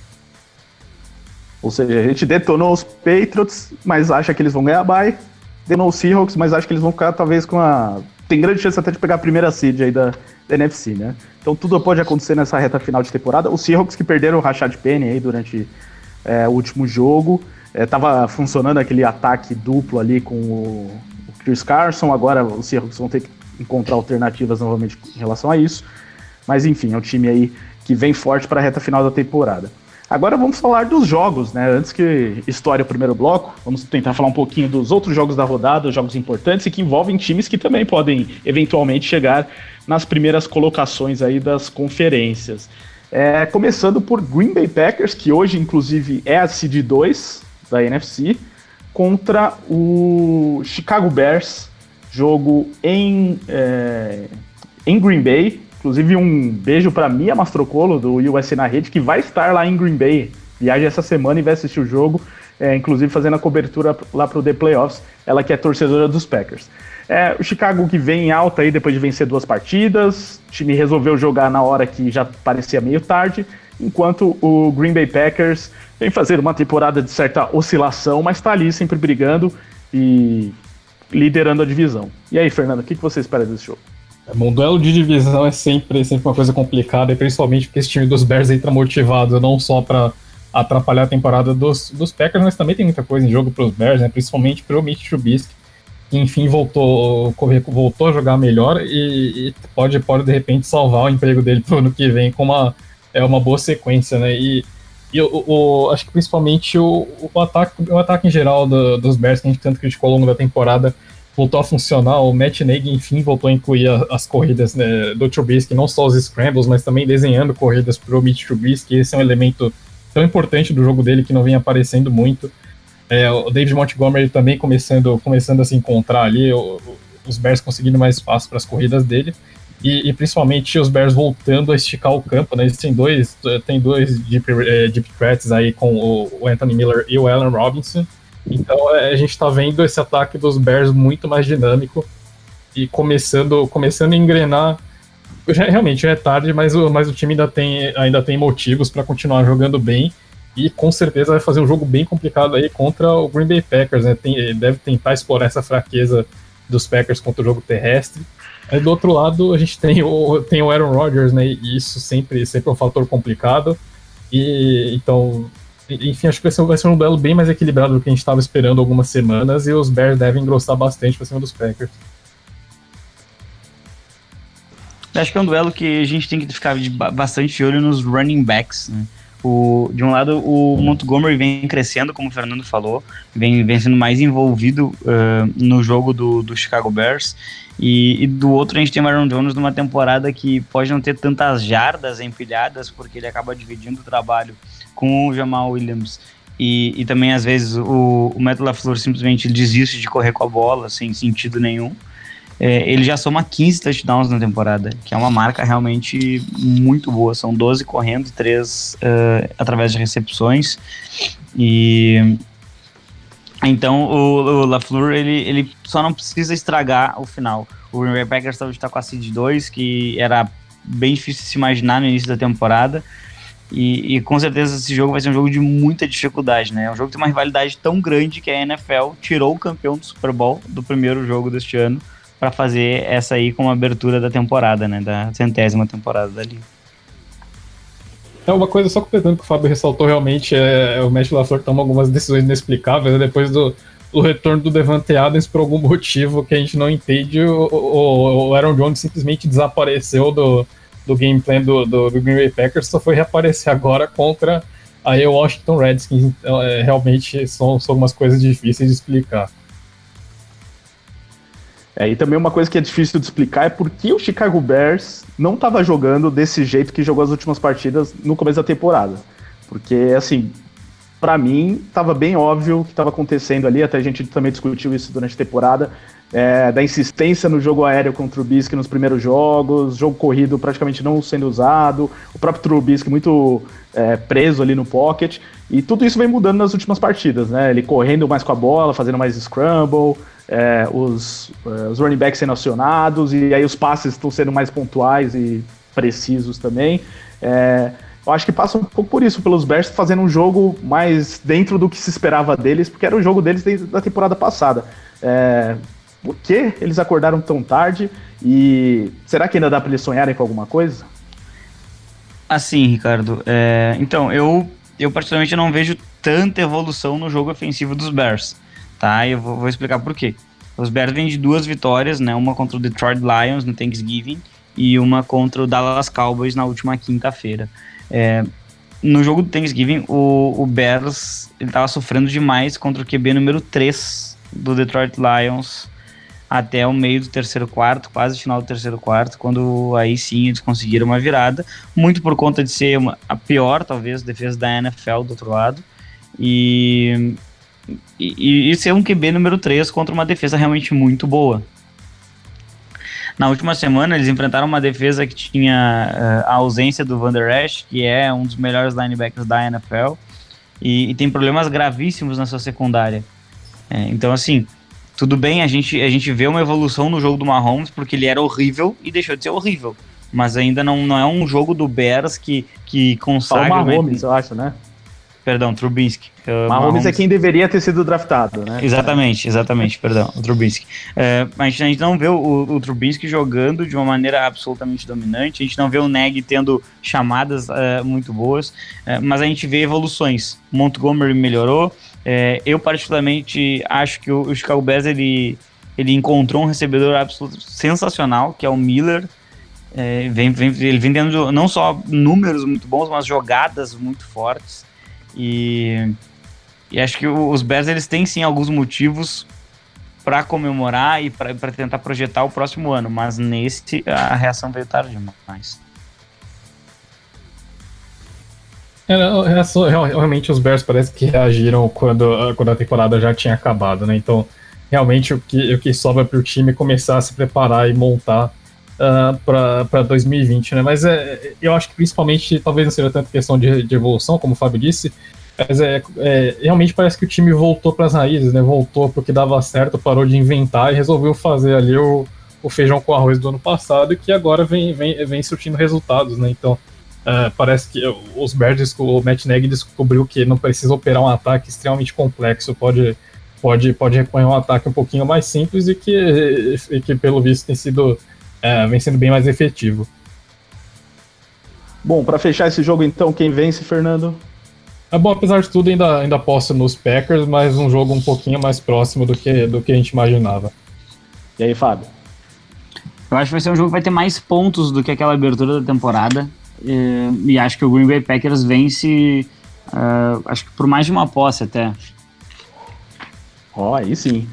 Ou seja, a gente detonou os Patriots, mas acha que eles vão ganhar a bye, detonou os Seahawks, mas acha que eles vão ficar talvez com a... Tem grande chance até de pegar a primeira seed aí da, da NFC, né? Então tudo pode acontecer nessa reta final de temporada. Os Seahawks que perderam o Rashad Penny aí durante é, o último jogo, é, tava funcionando aquele ataque duplo ali com o, o Chris Carson, agora os Seahawks vão ter que encontrar alternativas novamente em relação a isso. Mas enfim, é um time aí que vem forte para a reta final da temporada. Agora vamos falar dos jogos, né? Antes que história o primeiro bloco, vamos tentar falar um pouquinho dos outros jogos da rodada, jogos importantes e que envolvem times que também podem eventualmente chegar nas primeiras colocações aí das conferências. É, começando por Green Bay Packers, que hoje inclusive é a seed 2 da NFC, contra o Chicago Bears, jogo em, é, em Green Bay, Inclusive, um beijo para Mia Mastrocolo, do USA na Rede, que vai estar lá em Green Bay. Viaja essa semana e vai assistir o jogo, é, inclusive fazendo a cobertura lá para o The Playoffs. Ela que é torcedora dos Packers. É, o Chicago que vem em alta aí depois de vencer duas partidas. O time resolveu jogar na hora que já parecia meio tarde. Enquanto o Green Bay Packers vem fazer uma temporada de certa oscilação, mas está ali sempre brigando e liderando a divisão. E aí, Fernando, o que você espera desse jogo? Um duelo de divisão é sempre, sempre uma coisa complicada, e principalmente porque esse time dos Bears entra motivado não só para atrapalhar a temporada dos, dos Packers, mas também tem muita coisa em jogo para os Bears, né? principalmente para o Mitch Trubisky, que enfim voltou, voltou a jogar melhor e, e, pode, pode de repente salvar o emprego dele para o ano que vem com uma, é uma boa sequência. Né? E, e o, o, acho que principalmente o, o, ataque, o ataque em geral do, dos Bears, que a gente tanto criticou ao longo da temporada, voltou a funcionar. O Matt Nagy, enfim, voltou a incluir a, as corridas né, do Trubisky, não só os scrambles, mas também desenhando corridas para o Mitch Trubisky. Esse é um elemento tão importante do jogo dele que não vem aparecendo muito. É, o David Montgomery também começando, começando a se encontrar ali, o, os Bears conseguindo mais espaço para as corridas dele. E, e, principalmente os Bears voltando a esticar o campo, né? Eles têm dois, tem dois deep, é, deep threats aí com o, o Anthony Miller e o Allen Robinson. Então é, a gente está vendo esse ataque dos Bears muito mais dinâmico e começando, começando a engrenar. Já, realmente já é tarde, mas o, mas o time ainda tem, ainda tem motivos para continuar jogando bem e com certeza vai fazer um jogo bem complicado aí contra o Green Bay Packers. Né? Tem, deve tentar explorar essa fraqueza dos Packers contra o jogo terrestre. Aí do outro lado a gente tem o, tem o Aaron Rodgers, né? E isso sempre, sempre é um fator complicado. E então enfim, acho que vai ser, vai ser um duelo bem mais equilibrado do que a gente estava esperando algumas semanas e os Bears devem engrossar bastante para cima dos Packers. Acho que é um duelo que a gente tem que ficar bastante olho nos running backs. Né? O, de um lado, o Montgomery vem crescendo, como o Fernando falou, vem, vem sendo mais envolvido uh, no jogo do, do Chicago Bears. E, e, do outro, a gente tem o Aaron Jones numa temporada que pode não ter tantas jardas empilhadas, porque ele acaba dividindo o trabalho com o Jamal Williams. E, e também, às vezes, o, o Matt LaFleur simplesmente desiste de correr com a bola sem sentido nenhum. É, ele já soma 15 touchdowns na temporada, que é uma marca realmente muito boa. São 12 correndo e 3 uh, através de recepções. E então o, o LaFleur ele, ele só não precisa estragar o final. O Green Bay Packers está com a seed 2, que era bem difícil de se imaginar no início da temporada. E, e, com certeza esse jogo vai ser um jogo de muita dificuldade, né? É um jogo que tem uma rivalidade tão grande que a NFL tirou o campeão do Super Bowl do primeiro jogo deste ano para fazer essa aí como abertura da temporada, né? Da centésima temporada da liga. É uma coisa só completando que o Fábio ressaltou realmente é, é o Matt LaFleur toma algumas decisões inexplicáveis né? depois do, do retorno do Devante Adams por algum motivo que a gente não entende. O, o, o Aaron Jones simplesmente desapareceu do, do gameplay do, do, do, Green Bay Packers só foi reaparecer agora contra aí o Washington Redskins. Então, é, realmente são, são algumas coisas difíceis de explicar. É, e também uma coisa que é difícil de explicar é por que o Chicago Bears não estava jogando desse jeito que jogou as últimas partidas no começo da temporada. Porque, assim, para mim, estava bem óbvio o que estava acontecendo ali, até a gente também discutiu isso durante a temporada. É, da insistência no jogo aéreo com o Trubisky nos primeiros jogos, jogo corrido praticamente não sendo usado, o próprio Trubisky muito é, preso ali no pocket, e tudo isso vem mudando nas últimas partidas, né? Ele correndo mais com a bola, fazendo mais scramble, é, os, é, os running backs sendo acionados, e aí os passes estão sendo mais pontuais e precisos também. É, eu acho que passa um pouco por isso, pelos Bears fazendo um jogo mais dentro do que se esperava deles, porque era o jogo deles desde a temporada passada. É, por que eles acordaram tão tarde? E será que ainda dá para eles sonharem com alguma coisa? Assim, Ricardo, é, então, eu, eu particularmente não vejo tanta evolução no jogo ofensivo dos Bears, tá? Eu vou, vou explicar por quê. Os Bears vêm de duas vitórias, né? Uma contra o Detroit Lions no Thanksgiving e uma contra o Dallas Cowboys na última quinta-feira. É, no jogo do Thanksgiving, o, o Bears estava sofrendo demais contra o QB número 3 do Detroit Lions até o meio do terceiro quarto, quase final do terceiro quarto, quando aí sim eles conseguiram uma virada, muito por conta de ser uma, a pior, talvez, defesa da NFL do outro lado, e, e, e ser um QB número 3 contra uma defesa realmente muito boa. Na última semana, eles enfrentaram uma defesa que tinha uh, a ausência do Van Der Esch, que é um dos melhores linebackers da NFL, e, e tem problemas gravíssimos na sua secundária. É, então, assim, tudo bem, a gente, a gente vê uma evolução no jogo do Mahomes, porque ele era horrível e deixou de ser horrível. Mas ainda não, não é um jogo do Bears que, que consagra... Só o Mahomes, eu acho, né? Perdão, Trubisky. Uh, Mahomes, Mahomes, é quem deveria ter sido draftado, né? Exatamente, exatamente, perdão, o Trubisky. Uh, a gente não vê o, o Trubisky jogando de uma maneira absolutamente dominante, a gente não vê o Neg tendo chamadas uh, muito boas, mas a gente vê evoluções. Montgomery melhorou, eu particularmente acho que o, o Chicago Bears, ele, ele encontrou um recebedor absoluto sensacional, que é o Miller, é, vem, vem, ele vem tendo não só números muito bons, mas jogadas muito fortes. E, e acho que os Bears eles têm sim alguns motivos para comemorar e para tentar projetar o próximo ano, mas nesse a reação veio tarde demais. Realmente os Bears parece que reagiram quando, quando a temporada já tinha acabado, né? Então, realmente o que, o que sobra para o time começar a se preparar e montar uh, para 2020, né? Mas é, eu acho que principalmente, talvez não seja tanto questão de, de evolução, como o Fábio disse, mas é, é, realmente parece que o time voltou para as raízes, né? Voltou porque dava certo, parou de inventar e resolveu fazer ali o, o feijão com arroz do ano passado que agora vem, vem, vem surtindo resultados, né? Então, uh, parece que os Bears, o Matt Nagy descobriu que não precisa operar um ataque extremamente complexo, pode, pode, pode recorrer um ataque um pouquinho mais simples e que, e que pelo visto tem sido é, vem sendo bem mais efetivo. Bom, para fechar esse jogo, então, quem vence, Fernando? É bom, apesar de tudo, ainda, ainda posso nos Packers, mas um jogo um pouquinho mais próximo do que, do que a gente imaginava. E aí, Fábio? Eu acho que vai ser um jogo que vai ter mais pontos do que aquela abertura da temporada. E, acho que o Green Bay Packers vence, uh, acho que por mais de uma posse até. Ó, oh, aí sim.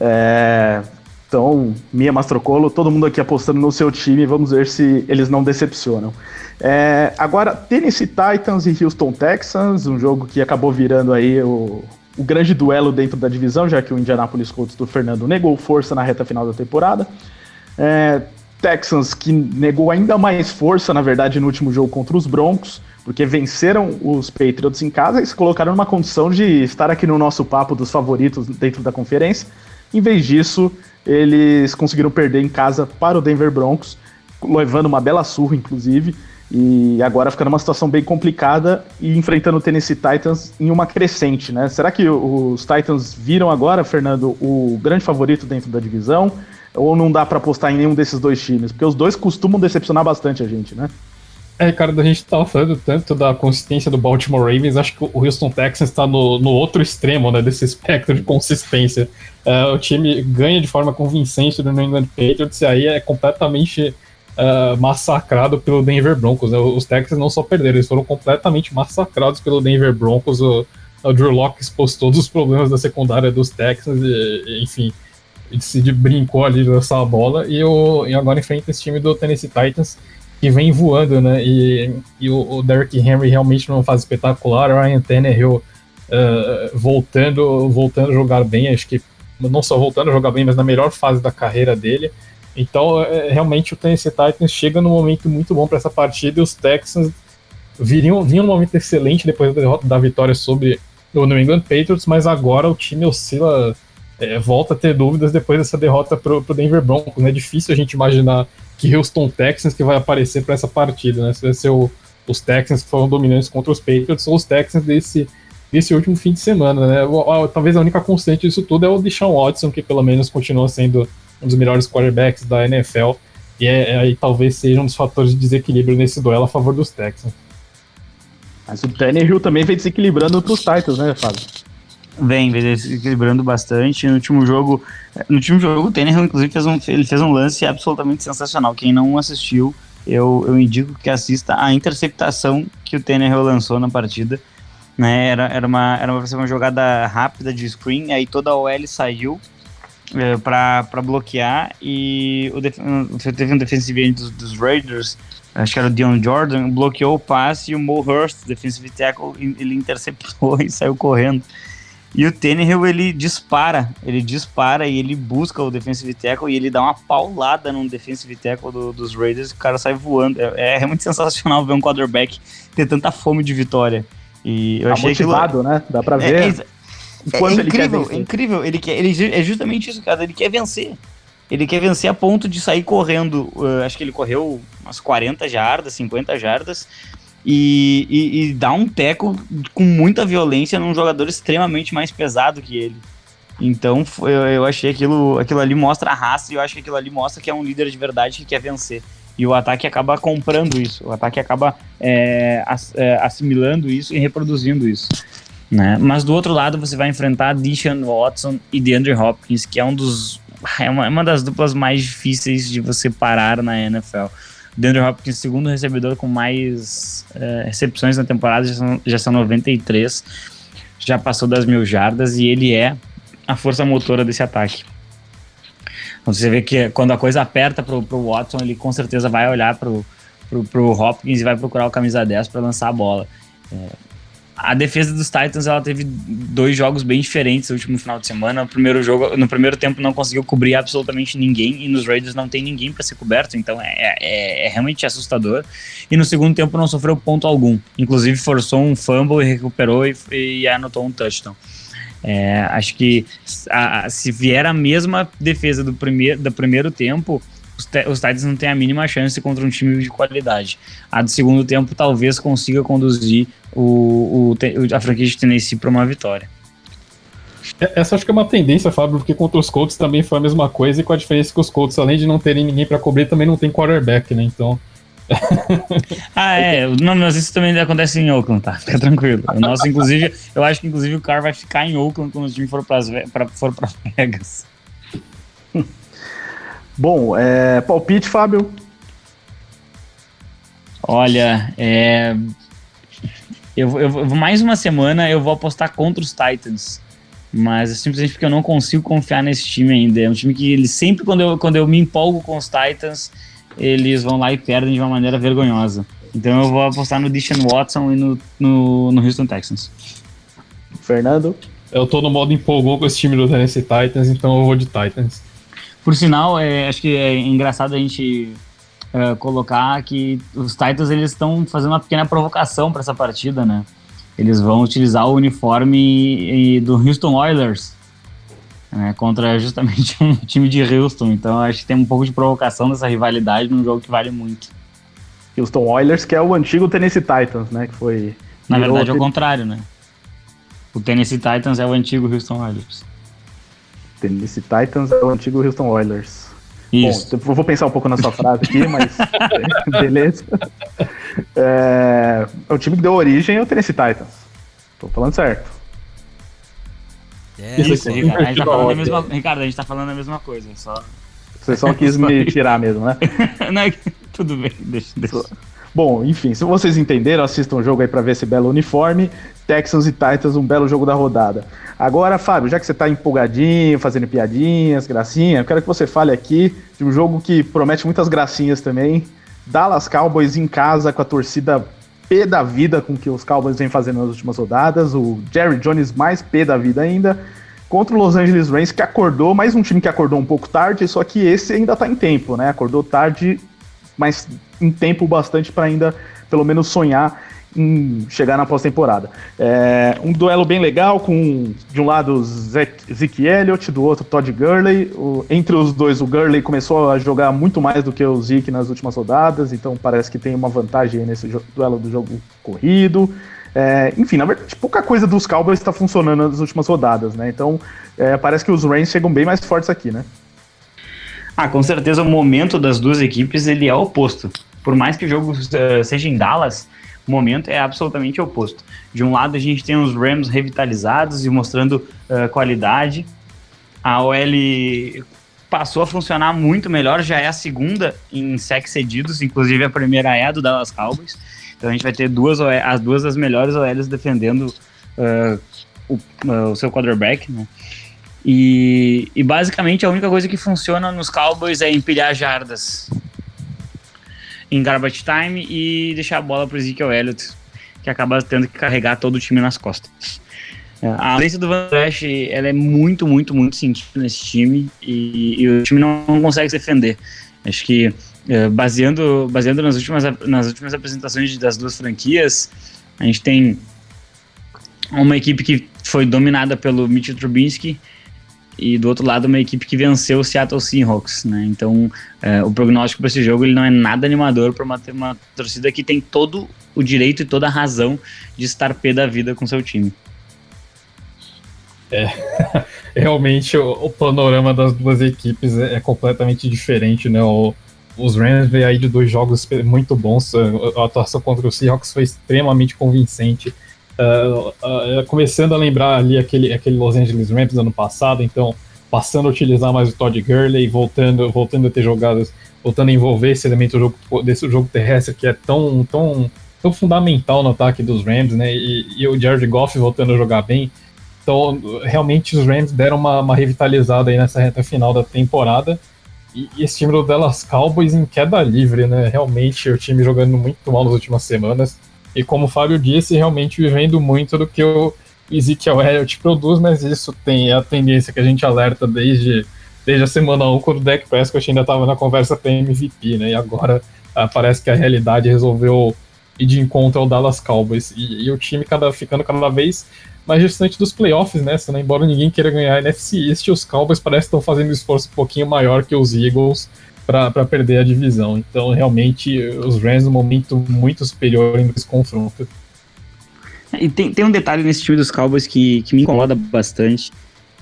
É, então, Mia Mastrocolo, todo mundo aqui apostando no seu time, vamos ver se eles não decepcionam. É, agora, Tennessee Titans e Houston Texans, um jogo que acabou virando aí o, o grande duelo dentro da divisão, já que o Indianapolis Colts do Fernando negou força na reta final da temporada. É, Texans que negou ainda mais força, na verdade, no último jogo contra os Broncos, porque venceram os Patriots em casa e se colocaram numa condição de estar aqui no nosso papo dos favoritos dentro da conferência. Em vez disso, eles conseguiram perder em casa para o Denver Broncos, levando uma bela surra, inclusive, e agora ficando numa situação bem complicada e enfrentando o Tennessee Titans em uma crescente, né? Será que os Titans viram agora, Fernando, o grande favorito dentro da divisão? Ou não dá para apostar em nenhum desses dois times? Porque os dois costumam decepcionar bastante a gente, né? É, Ricardo, a gente estava falando tanto da consistência do Baltimore Ravens, acho que o Houston Texans está no, no outro extremo né, desse espectro de consistência. É, o time ganha de forma convincente do New England Patriots e aí é completamente uh, massacrado pelo Denver Broncos. Né? Os Texans não só perderam, eles foram completamente massacrados pelo Denver Broncos. O, o Drew Locke expôs todos os problemas da secundária dos Texans, e, enfim, ele brincou ali nessa bola e, o, e agora enfrenta esse time do Tennessee Titans que vem voando, né? E, e o, o Derrick Henry realmente não faz espetacular. O Ryan Tannehill uh, voltando, voltando a jogar bem, acho que não só voltando a jogar bem, mas na melhor fase da carreira dele. Então, é, realmente o Tennessee Titans chega num momento muito bom para essa partida e os Texans viriam, vinham num momento excelente depois da derrota da vitória sobre o New England Patriots, mas agora o time oscila, é, volta a ter dúvidas depois dessa derrota pro, pro Denver Broncos. Né? É difícil a gente imaginar que Houston Texans que vai aparecer para essa partida, né? Se vai ser o, os Texans que foram dominantes contra os Patriots ou os Texans desse, desse último fim de semana, né? O, talvez a única constante disso tudo é o Deshaun Watson, que pelo menos continua sendo um dos melhores quarterbacks da NFL. E é, é, aí talvez seja um dos fatores de desequilíbrio nesse duelo a favor dos Texans. Mas o Tannehill também vem desequilibrando para os Titans, né, Fábio? Vem, vem desequilibrando bastante. No último jogo, no último jogo, o Tannehill, inclusive, fez um, ele fez um lance absolutamente sensacional. Quem não assistiu, eu, eu indico que assista a interceptação que o Tannehill lançou na partida. Né, era, era, uma, era uma, uma jogada rápida de screen, aí toda a OL saiu é, para bloquear e o teve um defensive end dos, dos, Raiders, acho que era o Dion Jordan, bloqueou o passe e o Mo Hurst, defensive tackle, ele interceptou e saiu correndo. E o Tannehill, ele dispara, ele dispara e ele busca o defensive tackle e ele dá uma paulada no defensive tackle do, dos Raiders e o cara sai voando. É, é realmente sensacional ver um quarterback ter tanta fome de vitória. E eu tá achei motivado, aquilo... né? Dá pra é, ver. É, é, é incrível, é incrível. Ele quer, ele, é justamente isso, cara. Ele quer vencer. Ele quer vencer a ponto de sair correndo. Uh, acho que ele correu umas 40 jardas, 50 jardas. E, e, e dá um teco com muita violência num jogador extremamente mais pesado que ele. Então eu, eu achei aquilo, aquilo ali mostra a raça e eu acho que aquilo ali mostra que é um líder de verdade que quer vencer. E o ataque acaba comprando isso, o ataque acaba é assimilando isso e reproduzindo isso. Né? Mas do outro lado você vai enfrentar Deshaun Watson e DeAndre Hopkins, que é um dos é uma, é uma das duplas mais difíceis de você parar na NFL. DeAndre Hopkins, segundo recebedor com mais é, recepções na temporada, já são, já são 93, já passou das mil jardas e ele é a força motora desse ataque. Então, você vê que quando a coisa aperta pro, pro Watson, ele com certeza vai olhar pro, pro, pro Hopkins e vai procurar o camisa 10 para lançar a bola. É, a defesa dos Titans ela teve dois jogos bem diferentes no último final de semana. No primeiro jogo, no primeiro tempo não conseguiu cobrir absolutamente ninguém e nos Raiders não tem ninguém para ser coberto, então é, é, é, realmente assustador. E no segundo tempo não sofreu ponto algum, inclusive forçou um fumble e recuperou e, e anotou um touchdown. É, acho que a, a, se vier a mesma defesa do primeiro, do primeiro tempo, os, os Titans não têm a mínima chance contra um time de qualidade. A do segundo tempo talvez consiga conduzir o, o a franquia de Tennessee para uma vitória. É, essa acho que é uma tendência, Fábio, porque contra os Colts também foi a mesma coisa, e com a diferença que os Colts, além de não terem ninguém para cobrir, também não tem quarterback, né? Então. ah, é. Não, mas isso também acontece em Oakland, tá? Fica tranquilo. O nosso, inclusive, eu acho que inclusive o Carr vai ficar em Oakland quando o time for para for pra Vegas. Bom, é, palpite, Fábio? Olha, é, eu, eu, mais uma semana eu vou apostar contra os Titans. Mas é simplesmente porque eu não consigo confiar nesse time ainda. É um time que ele sempre, quando eu, quando eu me empolgo com os Titans, eles vão lá e perdem de uma maneira vergonhosa. Então eu vou apostar no Deshaun Watson e no, no, no Houston Texans. Fernando? Eu tô no modo empolgou com esse time do Tennessee Titans, então eu vou de Titans. Por sinal, é, acho que é engraçado a gente é, colocar que os Titans eles estão fazendo uma pequena provocação para essa partida, né? Eles vão utilizar o uniforme do Houston Oilers né, contra justamente um time de Houston. Então acho que tem um pouco de provocação dessa rivalidade num jogo que vale muito. Houston Oilers, que é o antigo Tennessee Titans, né? Que foi. Na verdade é o contrário, né? O Tennessee Titans é o antigo Houston Oilers. Tennessee Titans é o antigo Houston Oilers. Isso. Bom, vou pensar um pouco na sua frase aqui, mas beleza. É, é, o time que deu origem ao Tennessee Titans. Tô falando certo. É, isso, Ricardo, a gente tá falando a mesma, Ricardo, a gente tá falando a mesma coisa, só... Você só quis me tirar mesmo, né? Não, tudo bem, deixa, deixa. Bom, enfim, se vocês entenderam, assistam o jogo aí para ver esse belo uniforme. Texans e Titans, um belo jogo da rodada. Agora, Fábio, já que você está empolgadinho, fazendo piadinhas, gracinha, eu quero que você fale aqui de um jogo que promete muitas gracinhas também. Dallas Cowboys em casa com a torcida P da vida com que os Cowboys vêm fazendo nas últimas rodadas. O Jerry Jones mais P da vida ainda. contra o Los Angeles Rams, que acordou, mais um time que acordou um pouco tarde, só que esse ainda tá em tempo, né? Acordou tarde, mas em tempo bastante para ainda pelo menos sonhar em chegar na pós-temporada. É, um duelo bem legal, com de um lado Zeke Elliott, do outro Todd Gurley. O, entre os dois, o Gurley começou a jogar muito mais do que o Zeke nas últimas rodadas, então parece que tem uma vantagem nesse duelo do jogo corrido. É, enfim, na verdade, pouca coisa dos Cowboys está funcionando nas últimas rodadas, né? Então é, parece que os Rams chegam bem mais fortes aqui, né? Ah, com certeza o momento das duas equipes ele é oposto. Por mais que o jogo uh, seja em Dallas, o momento é absolutamente oposto. De um lado, a gente tem os Rams revitalizados e mostrando uh, qualidade. A OL passou a funcionar muito melhor, já é a segunda em sacks cedidos, inclusive a primeira é a do Dallas Cowboys. Então a gente vai ter duas as duas das melhores OLs defendendo uh, o, o, seu quarterback, né? E, e, basicamente a única coisa que funciona nos Cowboys é empilhar jardas em garbage time e deixar a bola para o Ezekiel Elliott, que acaba tendo que carregar todo o time nas costas. É, a ausência do Van Trash, ela é muito, muito, muito sentida nesse time e, e, o time não, consegue se defender. Acho que é, baseando, baseando nas, últimas, nas últimas apresentações das duas franquias, a gente tem uma equipe que foi dominada pelo Mitchell Trubisky e do outro lado uma equipe que venceu o Seattle Seahawks, né? Então é, o prognóstico para esse jogo ele não é nada animador para uma, uma torcida que tem todo o direito e toda a razão de estar pé da vida com seu time. É, realmente o, o, panorama das duas equipes é, é completamente diferente, né? O, os Rams veio aí de dois jogos muito bons, a atuação contra o Seahawks foi extremamente convincente Uh, uh, começando a lembrar ali aquele, aquele Los Angeles Rams ano passado, então passando a utilizar mais o Todd Gurley, voltando, voltando a ter jogadas, voltando a envolver esse elemento jogo, desse jogo terrestre que é tão, tão, tão fundamental no ataque dos Rams, né? E, e o Jared Goff voltando a jogar bem. Então, realmente os Rams deram uma, uma revitalizada aí nessa reta final da temporada. E, e esse time do Dallas Cowboys em queda livre, né? Realmente o time jogando muito mal nas últimas semanas e como o Fábio disse, realmente vivendo muito do que o Ezekiel Elliott produz, mas isso tem a tendência que a gente alerta desde, desde a semana 1, quando o Dak Prescott ainda estava na conversa para MVP, né? E agora ah, parece que a realidade resolveu ir de encontro ao Dallas Cowboys. E, e o time cada, ficando cada vez mais distante dos playoffs, né? Embora ninguém queira ganhar a NFC East, os Cowboys parecem estar fazendo um esforço um pouquinho maior que os Eagles para perder a divisão. Então, realmente, os Rams no momento muito superior em esse confronto. E tem, tem um detalhe nesse time dos Cowboys que, que me incomoda bastante.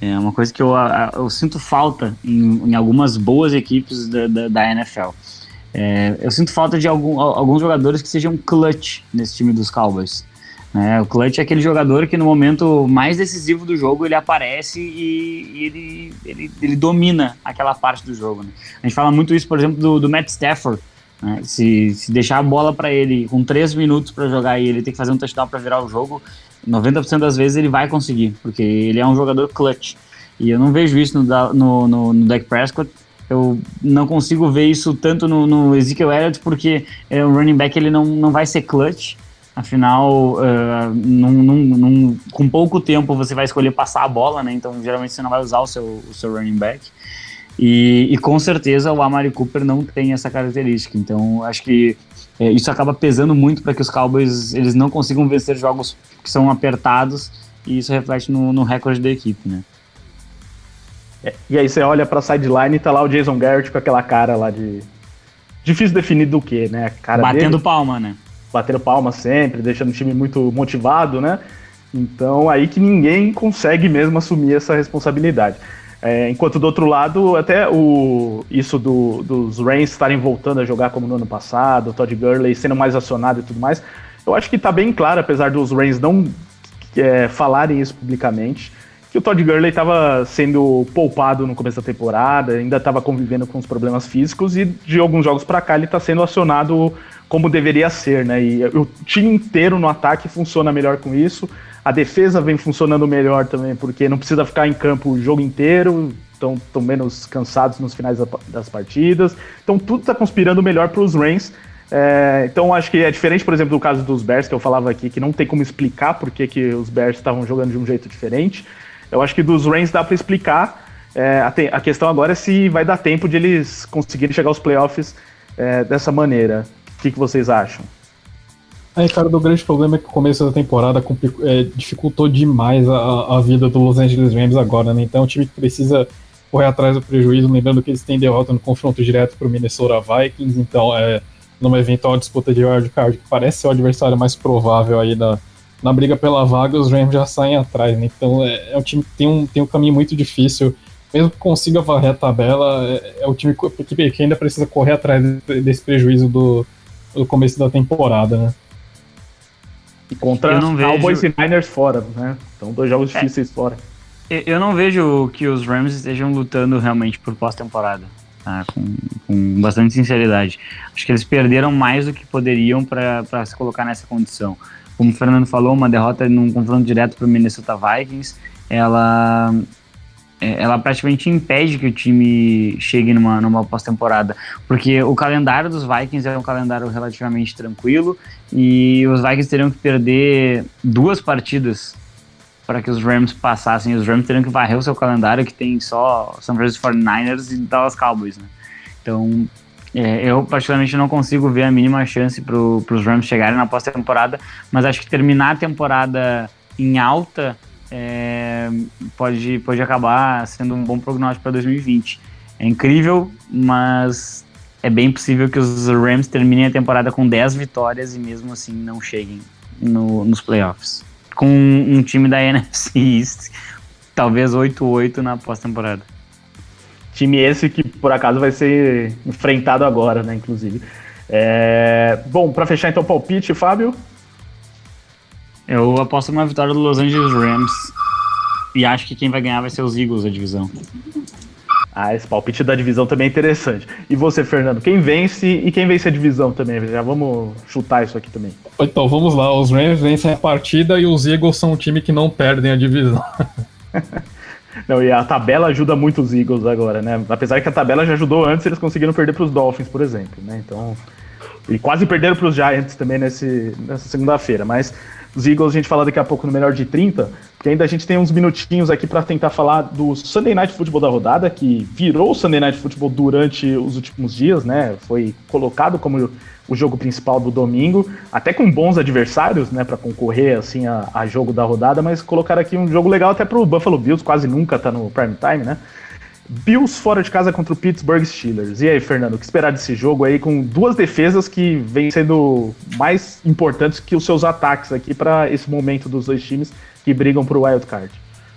É uma coisa que eu, eu sinto falta em, em algumas boas equipes da, da, da NFL. É, eu sinto falta de algum, alguns jogadores que sejam clutch nesse time dos Cowboys. Né? O clutch é aquele jogador que no momento mais decisivo do jogo ele aparece e, e ele, ele, ele, domina aquela parte do jogo. Né? A gente fala muito isso, por exemplo, do, do Matt Stafford. Né? Se, se deixar a bola para ele com 3 minutos para jogar e ele tem que fazer um touchdown para virar o jogo, 90% das vezes ele vai conseguir, porque ele é um jogador clutch. E eu não vejo isso no, no, no, no Dak Prescott. Eu não consigo ver isso tanto no, no Ezekiel Elliott, porque é, o running back ele não, não vai ser clutch Afinal, uh, num, num, num, com pouco tempo você vai escolher passar a bola, né? Então geralmente você não vai usar o seu, o seu running back. E, e com certeza o Amari Cooper não tem essa característica. Então acho que é, isso acaba pesando muito para que os Cowboys eles não consigam vencer jogos que são apertados e isso reflete no, no recorde da equipe, né? É, e aí você olha para sideline e tá lá o Jason Garrett com aquela cara lá de difícil definir do que, né? Cara Batendo dele... palma, né? Batendo palma sempre, deixando o time muito motivado, né? Então aí que ninguém consegue mesmo assumir essa responsabilidade. É, enquanto do outro lado, até o, isso do, dos Reigns estarem voltando a jogar como no ano passado, o Todd Gurley sendo mais acionado e tudo mais, eu acho que está bem claro, apesar dos Reigns não é, falarem isso publicamente, que o Todd Gurley estava sendo poupado no começo da temporada, ainda estava convivendo com os problemas físicos e de alguns jogos para cá ele está sendo acionado como deveria ser, né? E o time inteiro no ataque funciona melhor com isso. A defesa vem funcionando melhor também, porque não precisa ficar em campo o jogo inteiro, estão menos cansados nos finais das partidas. Então tudo está conspirando melhor para os Rams. É, então acho que é diferente, por exemplo, do caso dos Bears, que eu falava aqui, que não tem como explicar por que, os Bears estavam jogando de um jeito diferente. eu acho que dos Rams dá para explicar. É, a, a, questão agora é se vai dar tempo de eles conseguirem chegar aos playoffs é, dessa maneira. O que, que vocês acham? Aí, cara, o grande problema é que o começo da temporada é, dificultou demais a, a, vida do Los Angeles Rams agora, né? Então, o time precisa correr atrás do prejuízo, lembrando que eles têm derrota no confronto direto para o Minnesota Vikings, então, é, numa eventual disputa de wildcard, que parece ser o adversário mais provável aí da, na briga pela vaga, os Rams já saem atrás, né? Então, é, é um time que tem um, tem um caminho muito difícil mesmo que consiga varrer a tabela, é, é o time que, que ainda precisa correr atrás desse prejuízo do, do começo da temporada, né? E contra eu não Cowboys vejo... e Niners fora, né? Então, dois jogos é. difíceis fora. Eu não vejo que os Rams estejam lutando realmente por pós-temporada, tá? com, com, bastante sinceridade. Acho que eles perderam mais do que poderiam para se colocar nessa condição. Como o Fernando falou, uma derrota num confronto direto para o Minnesota Vikings, ela ela praticamente impede que o time chegue numa, numa pós-temporada, porque o calendário dos Vikings é um calendário relativamente tranquilo e os Vikings teriam que perder duas partidas para que os Rams passassem. Os Rams teriam que varrer o seu calendário, que tem só São Francisco 49ers e Dallas Cowboys, né? Então, é, eu particularmente não consigo ver a mínima chance para os Rams chegarem na pós-temporada, mas acho que terminar a temporada em alta é, pode, pode acabar sendo um bom prognóstico para 2020. É incrível, mas é bem possível que os Rams terminem a temporada com 10 vitórias e mesmo assim não cheguem no, nos playoffs. Com um time da NFC East, talvez 8-8 na pós-temporada. Time esse que por acaso vai ser enfrentado agora, né? Inclusive. É... Bom, para fechar então o palpite, Fábio. Eu aposto numa vitória do Los Angeles Rams. E acho que quem vai ganhar vai ser os Eagles da divisão. Ah, esse palpite da divisão também é interessante. E você, Fernando, quem vence e quem vence a divisão também? Já vamos chutar isso aqui também. Então, vamos lá. Os Rams vencem a partida e os Eagles são um time que não perdem a divisão. não, e a tabela ajuda muito os Eagles agora, né? Apesar que a tabela já ajudou antes, eles conseguiram perder para os Dolphins, por exemplo, né? Então, e quase perderam para os Giants também nesse, nessa segunda-feira, mas os Eagles a gente fala daqui a pouco no melhor de 30, porque ainda a gente tem uns minutinhos aqui para tentar falar do Sunday Night Football da rodada, que virou o Sunday Night Football durante os últimos dias, né? Foi colocado como o jogo principal do domingo, até com bons adversários, né, para concorrer assim a, a, jogo da rodada, mas colocaram aqui um jogo legal até pro Buffalo Bills, quase nunca tá no prime time, né? Bills fora de casa contra o Pittsburgh Steelers. E aí, Fernando, o que esperar desse jogo aí com duas defesas que vêm sendo mais importantes que os seus ataques aqui para esse momento dos dois times que brigam por wild card?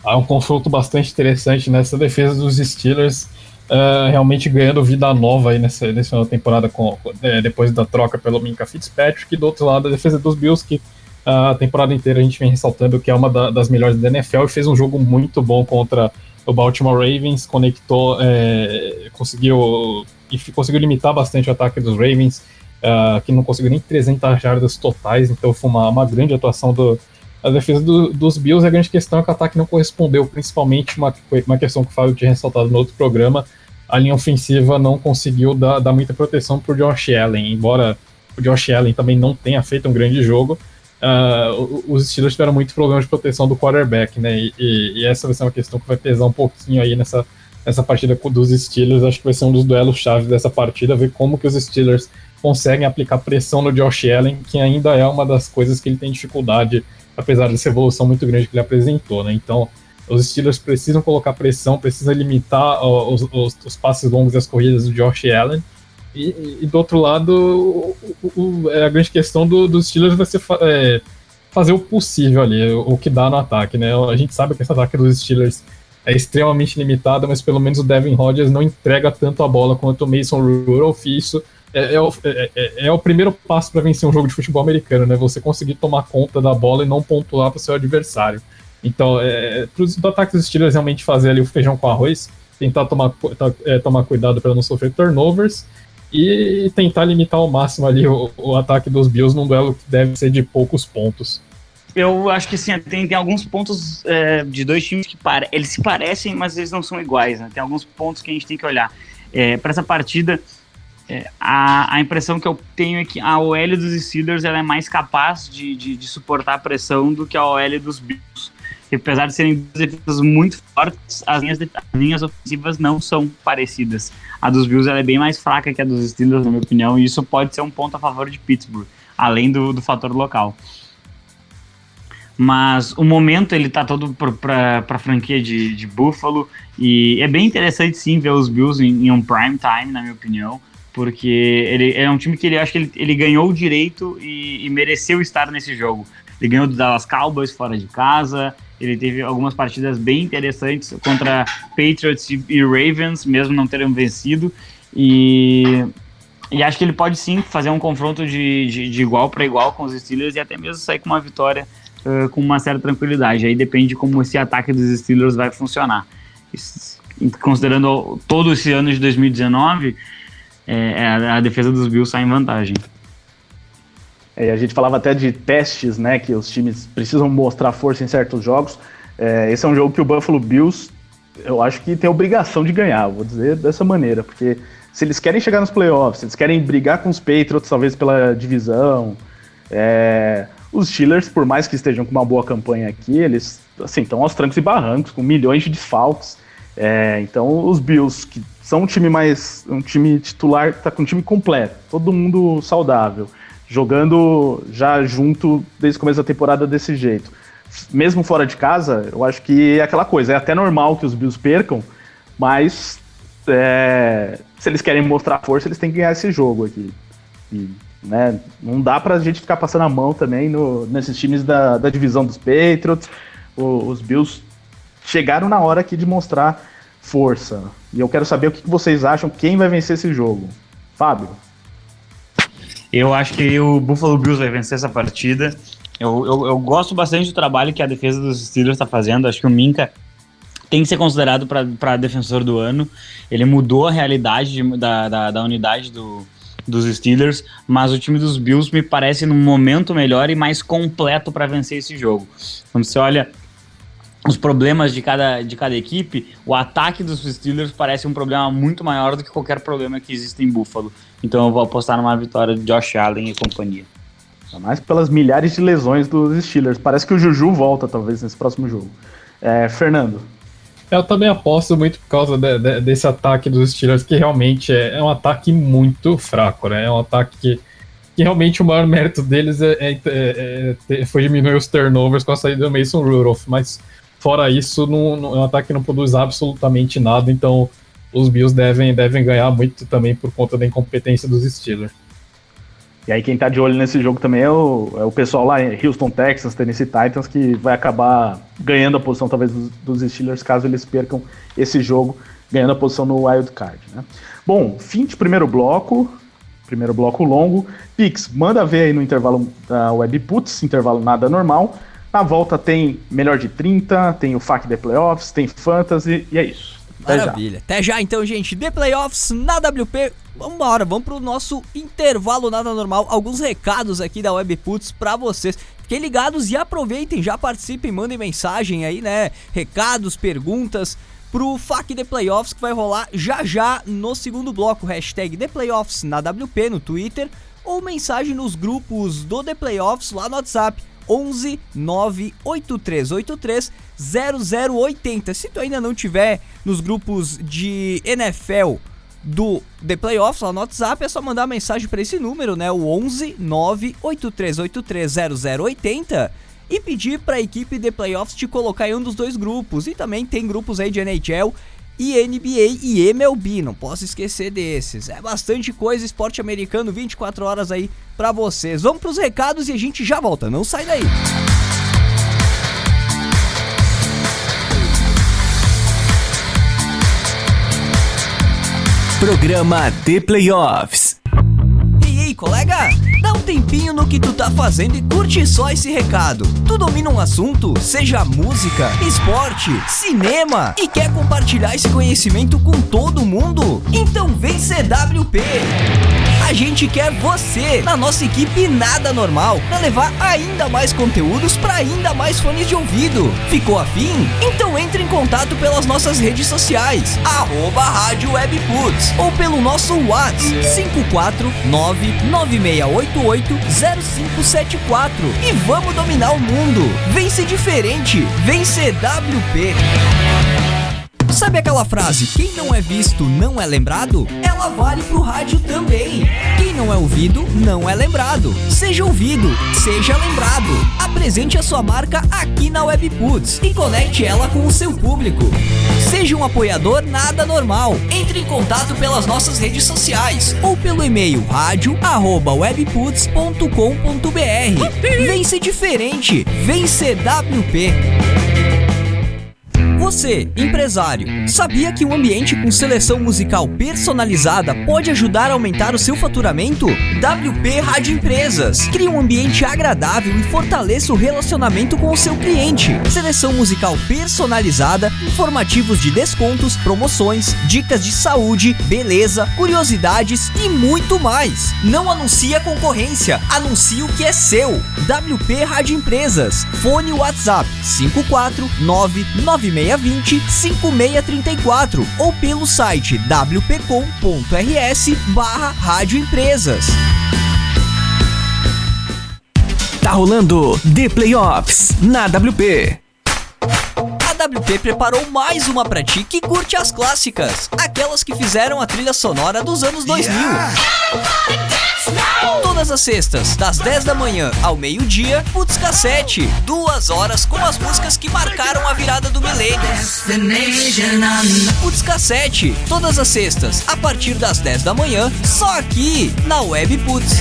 Há um confronto bastante interessante nessa defesa dos Steelers, uh, realmente ganhando vida nova aí nessa, nessa temporada com, é, depois da troca pelo Minka Fitzpatrick, e do outro lado a defesa dos Bills que a temporada inteira a gente vem ressaltando que é uma da, das melhores da NFL e fez um jogo muito bom contra o Baltimore Ravens conectou, é, conseguiu e conseguiu limitar bastante o ataque dos Ravens, uh, que não conseguiu nem 300 jardas totais, então foi uma, uma grande atuação do, da defesa do, dos Bills. A grande questão é que o ataque não correspondeu, principalmente uma, uma questão que o Fábio tinha ressaltado no outro programa, a linha ofensiva não conseguiu dar, dar muita proteção para o Josh Allen, embora o Josh Allen também não tenha feito um grande jogo, uh, os Steelers tiveram muito problema de proteção do quarterback, né? E, e, e, essa vai ser uma questão que vai pesar um pouquinho aí nessa, nessa partida dos Steelers. Acho que vai ser um dos duelos chaves dessa partida, ver como que os Steelers conseguem aplicar pressão no Josh Allen, que ainda é uma das coisas que ele tem dificuldade, apesar dessa evolução muito grande que ele apresentou, né? Então, os Steelers precisam colocar pressão, precisam limitar os, os, os passes longos e as corridas do Josh Allen. E, e, do outro lado, o, o, é a grande questão do, dos Steelers vai ser é, fazer o possível ali, o, o, que dá no ataque, né? A gente sabe que esse ataque dos Steelers é extremamente limitado, mas pelo menos o Devin Rodgers não entrega tanto a bola quanto o Mason Rudolph, isso é, é, o, é, é, é o primeiro passo para vencer um jogo de futebol americano, né? Você conseguir tomar conta da bola e não pontuar para o seu adversário. Então, é, para os ataques dos Steelers realmente fazer ali o feijão com arroz, tentar tomar, é, tomar cuidado para não sofrer turnovers e tentar limitar ao máximo ali o, o, ataque dos Bills num duelo que deve ser de poucos pontos. Eu acho que sim, tem, tem alguns pontos é, de dois times que para, eles se parecem, mas eles não são iguais. Né? Tem alguns pontos que a gente tem que olhar. É, Para essa partida, é, a, a impressão que eu tenho é que a OL dos Steelers ela é mais capaz de, de, de suportar a pressão do que a OL dos Bills. Que apesar de serem duas defesas muito fortes, as linhas, as linhas ofensivas não são parecidas. A dos Bills é bem mais fraca que a dos Steelers, na minha opinião, e isso pode ser um ponto a favor de Pittsburgh, além do, do fator local. Mas o momento ele tá todo para a franquia de, de Buffalo, e é bem interessante sim ver os Bills em, em um prime time, na minha opinião porque ele é um time que ele acho que ele, ele ganhou o direito e, e, mereceu estar nesse jogo. Ele ganhou do Dallas Cowboys fora de casa, ele teve algumas partidas bem interessantes contra Patriots e Ravens, mesmo não terem vencido. E, e acho que ele pode sim fazer um confronto de, de, de igual para igual com os Steelers e até mesmo sair com uma vitória uh, com uma certa tranquilidade. Aí depende de como esse ataque dos Steelers vai funcionar. Considerando todo esse ano de 2019 é, é, a, a, defesa dos Bills sai em vantagem. É, a gente falava até de testes, né, que os times precisam mostrar força em certos jogos. É, esse é um jogo que o Buffalo Bills, eu acho que tem obrigação de ganhar, vou dizer dessa maneira, porque se eles querem chegar nos playoffs, se eles querem brigar com os Patriots, talvez pela divisão, é, os Steelers, por mais que estejam com uma boa campanha aqui, eles assim estão aos trancos e barrancos, com milhões de desfalques. É, então os Bills, que são um time mais. um time titular, tá com um time completo, todo mundo saudável, jogando já junto desde o começo da temporada desse jeito. Mesmo fora de casa, eu acho que é aquela coisa, é até normal que os Bills percam, mas é, se eles querem mostrar força, eles têm que ganhar esse jogo aqui. E, né, não dá pra gente ficar passando a mão também no, nesses times da, da divisão dos Patriots. O, os Bills chegaram na hora aqui de mostrar força. E eu quero saber o que vocês acham, quem vai vencer esse jogo. Fábio? Eu acho que o Buffalo Bills vai vencer essa partida. Eu, eu, eu gosto bastante do trabalho que a defesa dos Steelers está fazendo. Acho que o Minka tem que ser considerado para defensor do ano. Ele mudou a realidade de, da, da, da, unidade do, dos Steelers, mas o time dos Bills me parece num momento melhor e mais completo para vencer esse jogo. Quando você olha os problemas de cada, de cada equipe, o ataque dos Steelers parece um problema muito maior do que qualquer problema que existe em Buffalo. Então eu vou apostar numa vitória de Josh Allen e companhia. Mais pelas milhares de lesões dos Steelers. Parece que o Juju volta, talvez, nesse próximo jogo. É, Fernando. Eu também aposto muito por causa de, de, desse ataque dos Steelers, que realmente é, é, um ataque muito fraco, né? É um ataque que, que realmente o maior mérito deles é, é, é, é foi diminuir os turnovers com a saída do Mason Rudolph, mas Fora isso, não, não, é um ataque que não produz absolutamente nada, então os Bills devem, devem ganhar muito também por conta da incompetência dos Steelers. E aí quem tá de olho nesse jogo também é o, é o pessoal lá em Houston, Texas, Tennessee Titans, que vai acabar ganhando a posição talvez dos, dos Steelers caso eles percam esse jogo, ganhando a posição no wild card. Né? Bom, fim de primeiro bloco, primeiro bloco longo. Pix, manda ver aí no intervalo da Web Puts, intervalo nada normal. Na volta tem melhor de 30, tem o FAQ The Playoffs, tem Fantasy e é isso. Até Maravilha. Já. Até já então, gente. The Playoffs na WP. Vambora, vamos pro nosso intervalo nada normal. Alguns recados aqui da Webputs para vocês. Fiquem ligados e aproveitem, já participem, mandem mensagem aí, né? Recados, perguntas pro FAQ The Playoffs que vai rolar já já no segundo bloco. Hashtag The Playoffs na WP no Twitter ou mensagem nos grupos do The Playoffs lá no WhatsApp 11 98383 0080. Se tu ainda não tiver nos grupos de NFL do The Playoffs lá no WhatsApp, é só mandar mensagem para esse número, né? O 11 98383 0080 e pedir para a equipe The Playoffs te colocar em um dos dois grupos. E também tem grupos aí de NHL e NBA e MLB, não posso esquecer desses. É bastante coisa, esporte americano 24 horas aí para vocês. Vamos pros recados e a gente já volta, não sai daí. Programa The Playoffs. Colega? Dá um tempinho no que tu tá fazendo e curte só esse recado. Tu domina um assunto, seja música, esporte, cinema, e quer compartilhar esse conhecimento com todo mundo? Então vem CWP! A gente quer você na nossa equipe Nada Normal para levar ainda mais conteúdos para ainda mais fones de ouvido. Ficou afim? Então entre em contato pelas nossas redes sociais, arroba Rádio Webputs, ou pelo nosso WhatsApp 54996880574 e vamos dominar o mundo. Vem ser diferente, vem ser WP. Sabe aquela frase, quem não é visto não é lembrado? Ela vale pro rádio também. Quem não é ouvido não é lembrado. Seja ouvido, seja lembrado. Apresente a sua marca aqui na Webputs e conecte ela com o seu público. Seja um apoiador nada normal. Entre em contato pelas nossas redes sociais ou pelo e-mail rádio@webputs.com.br. Vem ser diferente, vem ser WP. Você, empresário, sabia que um ambiente com seleção musical personalizada pode ajudar a aumentar o seu faturamento? WP Rádio Empresas. Crie um ambiente agradável e fortaleça o relacionamento com o seu cliente. Seleção musical personalizada, informativos de descontos, promoções, dicas de saúde, beleza, curiosidades e muito mais. Não anuncie a concorrência, anuncie o que é seu. WP Rádio Empresas. Fone WhatsApp 54996 20 5634 ou pelo site wpcom.rs barra Rádio Empresas. Tá rolando The Playoffs na WP. A WP preparou mais uma pra ti que curte as clássicas, aquelas que fizeram a trilha sonora dos anos 2000. Todas as sextas, das 10 da manhã ao meio-dia, Putz Cassete. Duas horas com as músicas que marcaram a virada do milênio. Putz Cassete. Todas as sextas, a partir das 10 da manhã, só aqui na Web Putz.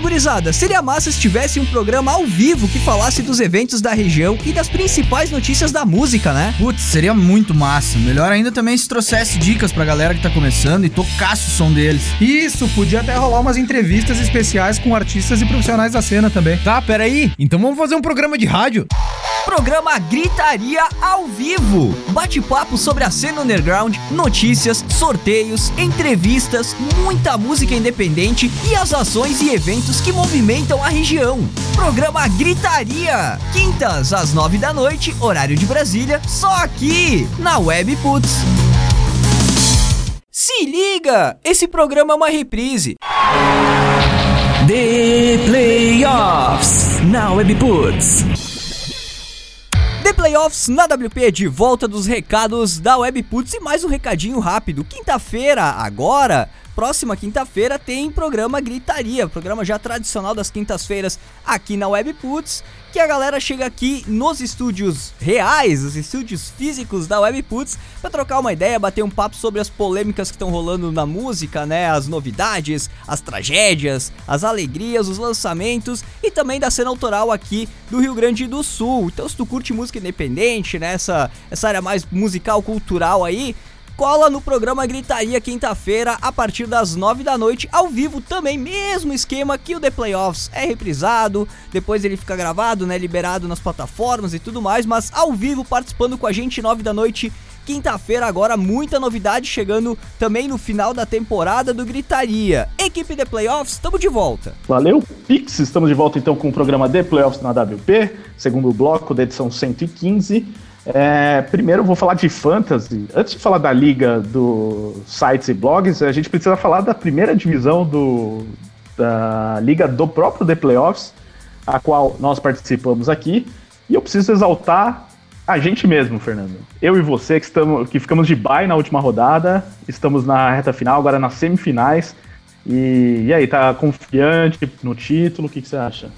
Gurizada, seria massa se tivesse um programa ao vivo que falasse dos eventos da região e das principais notícias da música, né? Putz, seria muito massa. Melhor ainda também se trouxesse dicas pra galera que tá começando e tocasse o som deles. Isso, podia até rolar umas entrevistas especiais com artistas e profissionais da cena também. Tá, peraí. Então vamos fazer um programa de rádio? Programa Gritaria ao vivo. Bate-papo sobre a cena underground, notícias, sorteios, entrevistas, muita música independente e as ações e eventos que movimentam a região. Programa Gritaria. Quintas às nove da noite, horário de Brasília, só aqui na Web Putz. Se liga! Esse programa é uma reprise. The Playoffs na Webputs. The Playoffs na WP de volta dos recados da Webputs e mais um recadinho rápido. Quinta-feira, agora, próxima quinta-feira, tem programa Gritaria, programa já tradicional das quintas-feiras aqui na Webputs, que a galera chega aqui nos estúdios reais, os estúdios físicos da Webputs, para trocar uma ideia, bater um papo sobre as polêmicas que estão rolando na música, né, as novidades, as tragédias, as alegrias, os lançamentos e também da cena autoral aqui do Rio Grande do Sul. Então, se tu curte música independente, né, essa, essa área mais musical, cultural aí, cola no programa Gritaria quinta-feira a partir das 9 da noite, ao vivo também, mesmo esquema que o The Playoffs é reprisado, depois ele fica gravado, né, liberado nas plataformas e tudo mais, mas ao vivo participando com a gente 9 da noite. Quinta-feira agora muita novidade chegando também no final da temporada do Gritaria. Equipe The Playoffs, estamos de volta. Valeu, Pix, estamos de volta então com o programa The Playoffs na WP, segundo bloco da edição 115. É, primeiro eu vou falar de fantasy. Antes de falar da liga dos sites e blogs, a gente precisa falar da primeira divisão do, da liga do próprio The Playoffs, a qual nós participamos aqui. E eu preciso exaltar a gente mesmo, Fernando. Eu e você que, estamos, que ficamos de bye na última rodada, estamos na reta final, agora nas semifinais. E, e aí, tá confiante no título? O que, que você acha?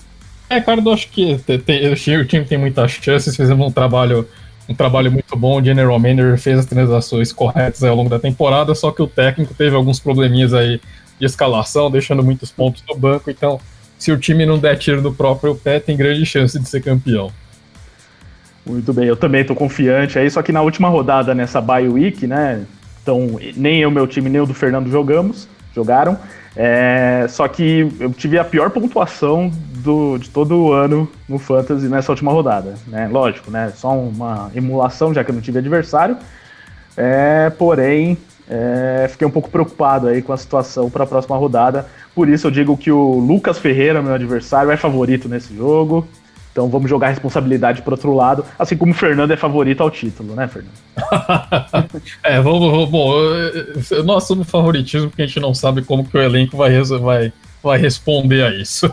É, cara, eu acho que tem, o time tem muitas chances, fizemos um trabalho um trabalho muito bom. O General Manager fez as transações corretas ao longo da temporada, só que o técnico teve alguns probleminhas aí de escalação, deixando muitos pontos no banco. Então, se o time não der tiro do próprio pé, tem grande chance de ser campeão. Muito bem, eu também estou confiante aí, só que na última rodada nessa bye week, né? Então, nem eu, meu time, nem o do Fernando jogamos, jogaram. É, só que eu tive a pior pontuação do, de todo o ano no Fantasy nessa última rodada. Né? Lógico, né? Só uma emulação, já que eu não tive adversário. É, porém, é, fiquei um pouco preocupado aí com a situação para a próxima rodada. Por isso eu digo que o Lucas Ferreira, meu adversário, é favorito nesse jogo. Então vamos jogar a responsabilidade para outro lado, assim como o Fernando é favorito ao título, né, Fernando? é, vamos, vamos bom, não assumo favoritismo porque a gente não sabe como que o elenco vai, vai, vai responder a isso.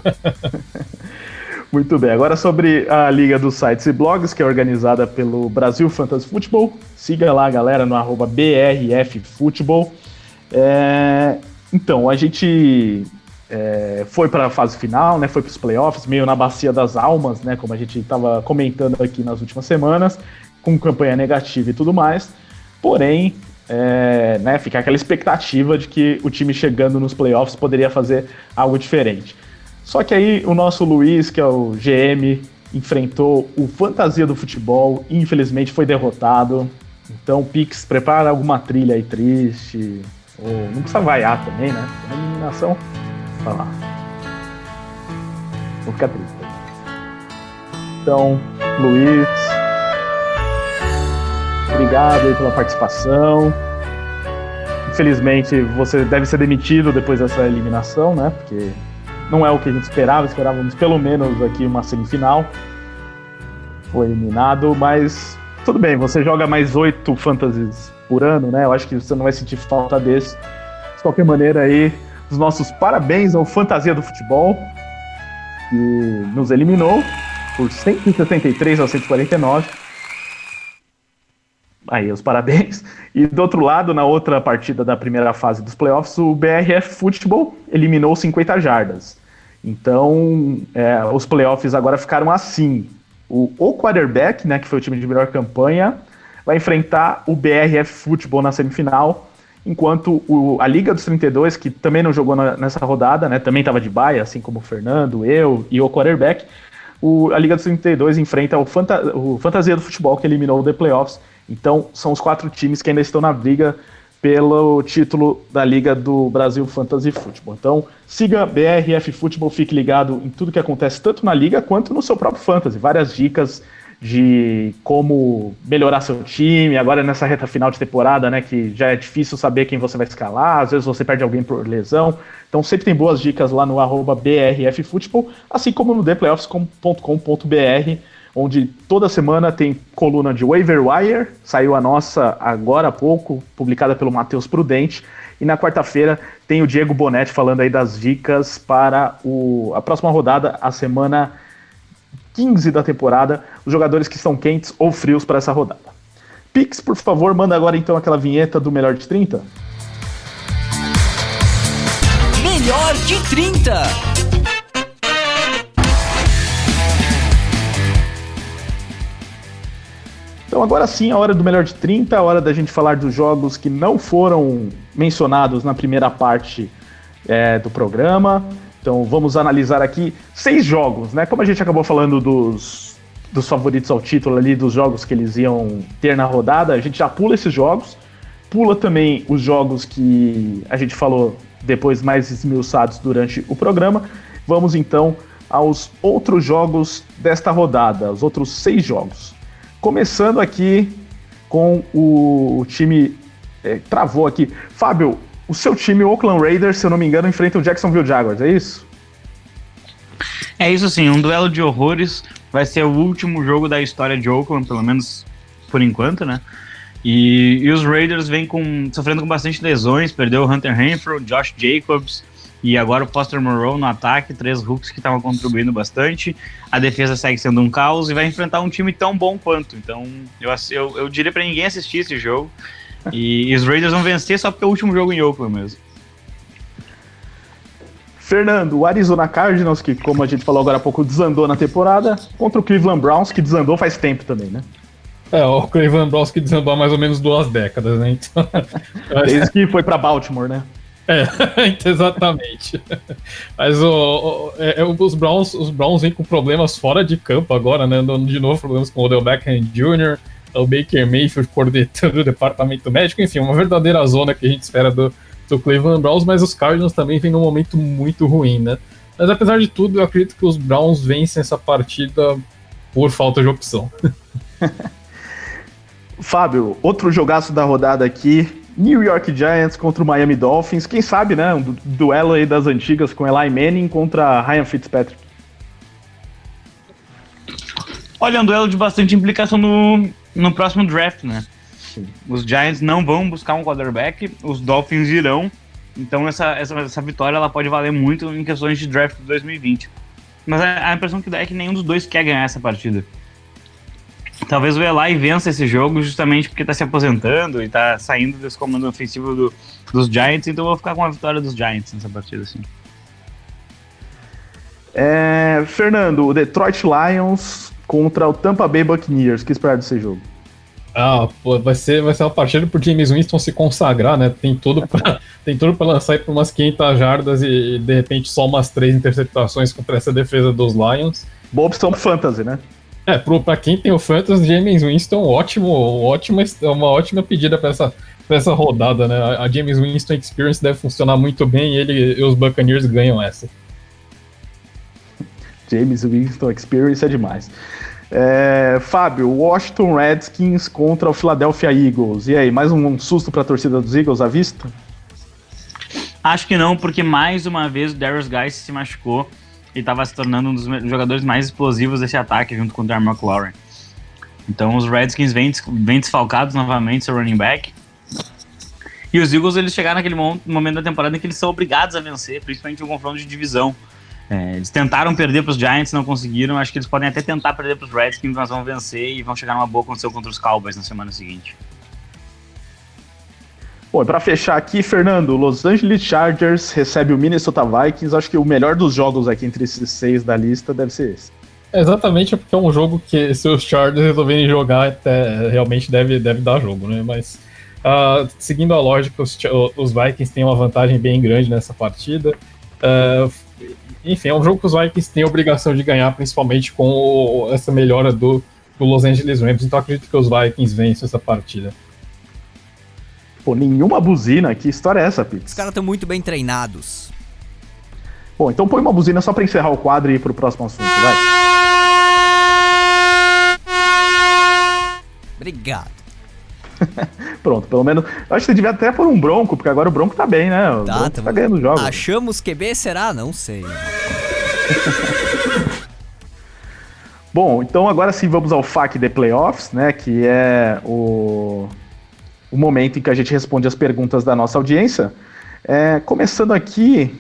Muito bem, agora sobre a Liga dos Sites e Blogs, que é organizada pelo Brasil Fantasy Futebol. Siga lá, galera, no arroba BRFFutebol. É, então, a gente é, foi para a fase final, né, foi para os playoffs, meio na bacia das almas, né, como a gente estava comentando aqui nas últimas semanas, com campanha negativa e tudo mais. Porém, é, né, fica aquela expectativa de que o time chegando nos playoffs poderia fazer algo diferente. Só que aí o nosso Luiz, que é o GM, enfrentou o Fantasia do Futebol e infelizmente foi derrotado. Então, Pix, prepara alguma trilha aí triste. Ou não precisa vaiar também, né? Eliminação. Lá. Vou ficar triste. Então, Luiz. Obrigado aí pela participação. Infelizmente, você deve ser demitido depois dessa eliminação, né? Porque não é o que a gente esperava, esperávamos pelo menos aqui uma semifinal. Foi eliminado, mas tudo bem, você joga mais oito fantasies por ano, né? Eu acho que você não vai sentir falta desse. De qualquer maneira aí, os nossos parabéns ao Fantasia do Futebol, que nos eliminou por 163 a 149. Aí, os parabéns. E do outro lado, na outra partida da primeira fase dos playoffs, o BRF Futebol eliminou 50 jardas. Então, é, os playoffs agora ficaram assim. O, o quarterback, né, que foi o time de melhor campanha, vai enfrentar o BRF Futebol na semifinal, enquanto o, a Liga dos 32, que também não jogou na, nessa rodada, né, também estava de baia, assim como o Fernando, eu e o quarterback, o, a Liga dos 32 enfrenta o, Fanta, o Fantasia do Futebol, que eliminou o The Playoffs, então, são os quatro times que ainda estão na briga pelo título da Liga do Brasil Fantasy Football. Então, siga BRF Futebol, fique ligado em tudo que acontece tanto na liga quanto no seu próprio fantasy. Várias dicas de como melhorar seu time, agora nessa reta final de temporada, né, que já é difícil saber quem você vai escalar, às vezes você perde alguém por lesão. Então sempre tem boas dicas lá no arroba BRF Futebol, assim como no theplayoffs.com.br onde toda semana tem coluna de Waiver Wire, saiu a nossa agora há pouco, publicada pelo Matheus Prudente, e na quarta-feira tem o Diego Bonetti falando aí das dicas para o, a próxima rodada, a semana 15 da temporada, os jogadores que estão quentes ou frios para essa rodada. Pix, por favor, manda agora então aquela vinheta do Melhor de 30. Melhor de 30! Então agora sim, a hora do melhor de 30, a hora da gente falar dos jogos que não foram mencionados na primeira parte é, do programa. Então vamos analisar aqui seis jogos, né? Como a gente acabou falando dos, dos favoritos ao título ali, dos jogos que eles iam ter na rodada, a gente já pula esses jogos, pula também os jogos que a gente falou depois mais esmiuçados durante o programa. Vamos então aos outros jogos desta rodada, os outros seis jogos. Começando aqui com o, time. É, travou aqui. Fábio, o seu time, o Oakland Raiders, se eu não me engano, enfrenta o Jacksonville Jaguars, é isso? É isso sim, um duelo de horrores. Vai ser o último jogo da história de Oakland, pelo menos por enquanto, né? E, e os Raiders vêm com, sofrendo com bastante lesões, perdeu o Hunter Renfro, Josh Jacobs, e agora o Foster Moreau no ataque, três hooks que estavam contribuindo bastante. A defesa segue sendo um caos e vai enfrentar um time tão bom quanto. Então, eu, eu, eu diria para ninguém assistir esse jogo. E, e, os Raiders vão vencer só porque é o último jogo em Oakland mesmo. Fernando, o Arizona Cardinals, que como a gente falou agora há pouco, desandou na temporada, contra o Cleveland Browns, que desandou faz tempo também, né? É, o Cleveland Browns que desandou há mais ou menos duas décadas, né? Então, Desde que foi para Baltimore, né? É, exatamente. Mas o, o, é, é, os, Browns, os Browns vêm com problemas fora de campo agora, né? De novo, problemas com o Odell Beckham Jr., o Baker Mayfield coordenando o departamento médico, enfim, uma verdadeira zona que a gente espera do, do Cleveland Browns, mas os Cardinals também vêm num momento muito ruim, né? Mas apesar de tudo, eu acredito que os Browns vencem essa partida por falta de opção. Fábio, outro jogaço da rodada aqui, New York Giants contra o Miami Dolphins. Quem sabe, né? Um du- duelo aí das antigas com Eli Manning contra Ryan Fitzpatrick. Olha, é um duelo de bastante implicação no, no próximo draft, né? Os Giants não vão buscar um quarterback, os Dolphins irão. Então essa, essa, essa vitória ela pode valer muito em questões de draft de 2020. Mas a, a impressão que dá é que nenhum dos dois quer ganhar essa partida. Talvez o Eli vença esse jogo justamente porque tá se aposentando e tá saindo desse comando ofensivo do- dos Giants, então eu vou ficar com a vitória dos Giants nessa partida, assim. É, Fernando, o Detroit Lions contra o Tampa Bay Buccaneers. O que esperar desse jogo? Ah, pô, vai ser, vai ser uma partida pro James Winston se consagrar, né? Tem tudo pra, tem tudo pra lançar pra umas 500 jardas e, de repente só umas três interceptações contra essa defesa dos Lions. Boa opção pro fantasy, né? É, pro, pra quem tem o Fantasy, James Winston, ótimo, ótima, uma ótima pedida pra essa, pra essa rodada, né? A, a James Winston Experience deve funcionar muito bem e ele e os Buccaneers ganham essa. James Winston Experience é demais. É, Fábio, Washington Redskins contra o Philadelphia Eagles. E aí, mais um, susto pra torcida dos Eagles à vista? Acho que não, porque mais uma vez o Darius Guy se machucou e estava se tornando um dos jogadores mais explosivos desse ataque junto com o Darren McLaurin. Então os Redskins vêm, vêm desfalcados novamente seu running back. E os Eagles eles chegaram naquele mo- momento da temporada em que eles são obrigados a vencer, principalmente um confronto de divisão. É, eles tentaram perder para os Giants, não conseguiram. Acho que eles podem até tentar perder para os Redskins, mas vão vencer e vão chegar numa boa condição contra os Cowboys na semana seguinte. Bom, pra fechar aqui, Fernando, Los Angeles Chargers recebe o Minnesota Vikings. Acho que o melhor dos jogos aqui entre esses seis da lista deve ser esse. É Exatamente porque é um jogo que se os Chargers resolverem jogar, até realmente deve, deve dar jogo, né? Mas ah, seguindo a lógica, os, os Vikings têm uma vantagem bem grande nessa partida. Ah, enfim, é um jogo que os Vikings têm a obrigação de ganhar, principalmente com o- essa melhora do, do Los Angeles Rams. Então acredito que os Vikings vencem essa partida. Pô, nenhuma buzina. Que história é essa, Pix? Os caras estão muito bem treinados. Bom, então põe uma buzina só pra encerrar o quadro e ir pro próximo assunto, vai. Obrigado. Pronto, pelo menos. Eu acho que você devia até pôr um bronco, porque agora o bronco tá bem, né? O Tá, tá tá ganhando jogos. Achamos QB, será? Não sei. Bom, então agora sim vamos ao FAQ de Playoffs, né? Que é o, o momento em que a gente responde as perguntas da nossa audiência. É, começando aqui,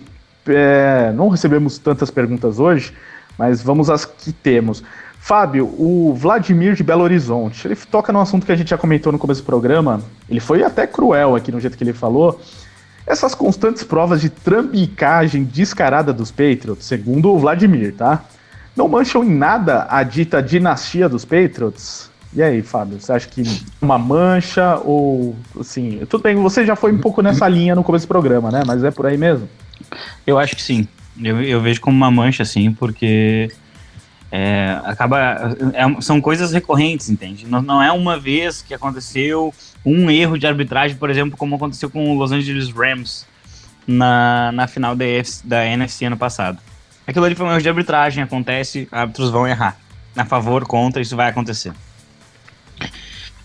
é, não recebemos tantas perguntas hoje, mas vamos às que temos. Fábio, o Vladimir de Belo Horizonte, ele toca num assunto que a gente já comentou no começo do programa. Ele foi até cruel aqui no jeito que ele falou. Essas constantes provas de trambicagem descarada dos Patriots, segundo o Vladimir, tá? Não mancham em nada a dita dinastia dos Patriots? E aí, Fábio, você acha que uma mancha ou assim, tudo bem, você já foi um pouco nessa linha no começo do programa, né? Mas é por aí mesmo. Eu acho que sim. Eu, eu vejo como uma mancha, assim, porque é, acaba. é- são coisas recorrentes, entende? Não, não é uma vez que aconteceu um erro de arbitragem, por exemplo, como aconteceu com o Los Angeles Rams na, na final da, EFC da NFC ano passado. Aquilo ali foi um erro de arbitragem, acontece, árbitros vão errar. A favor, contra, isso vai acontecer.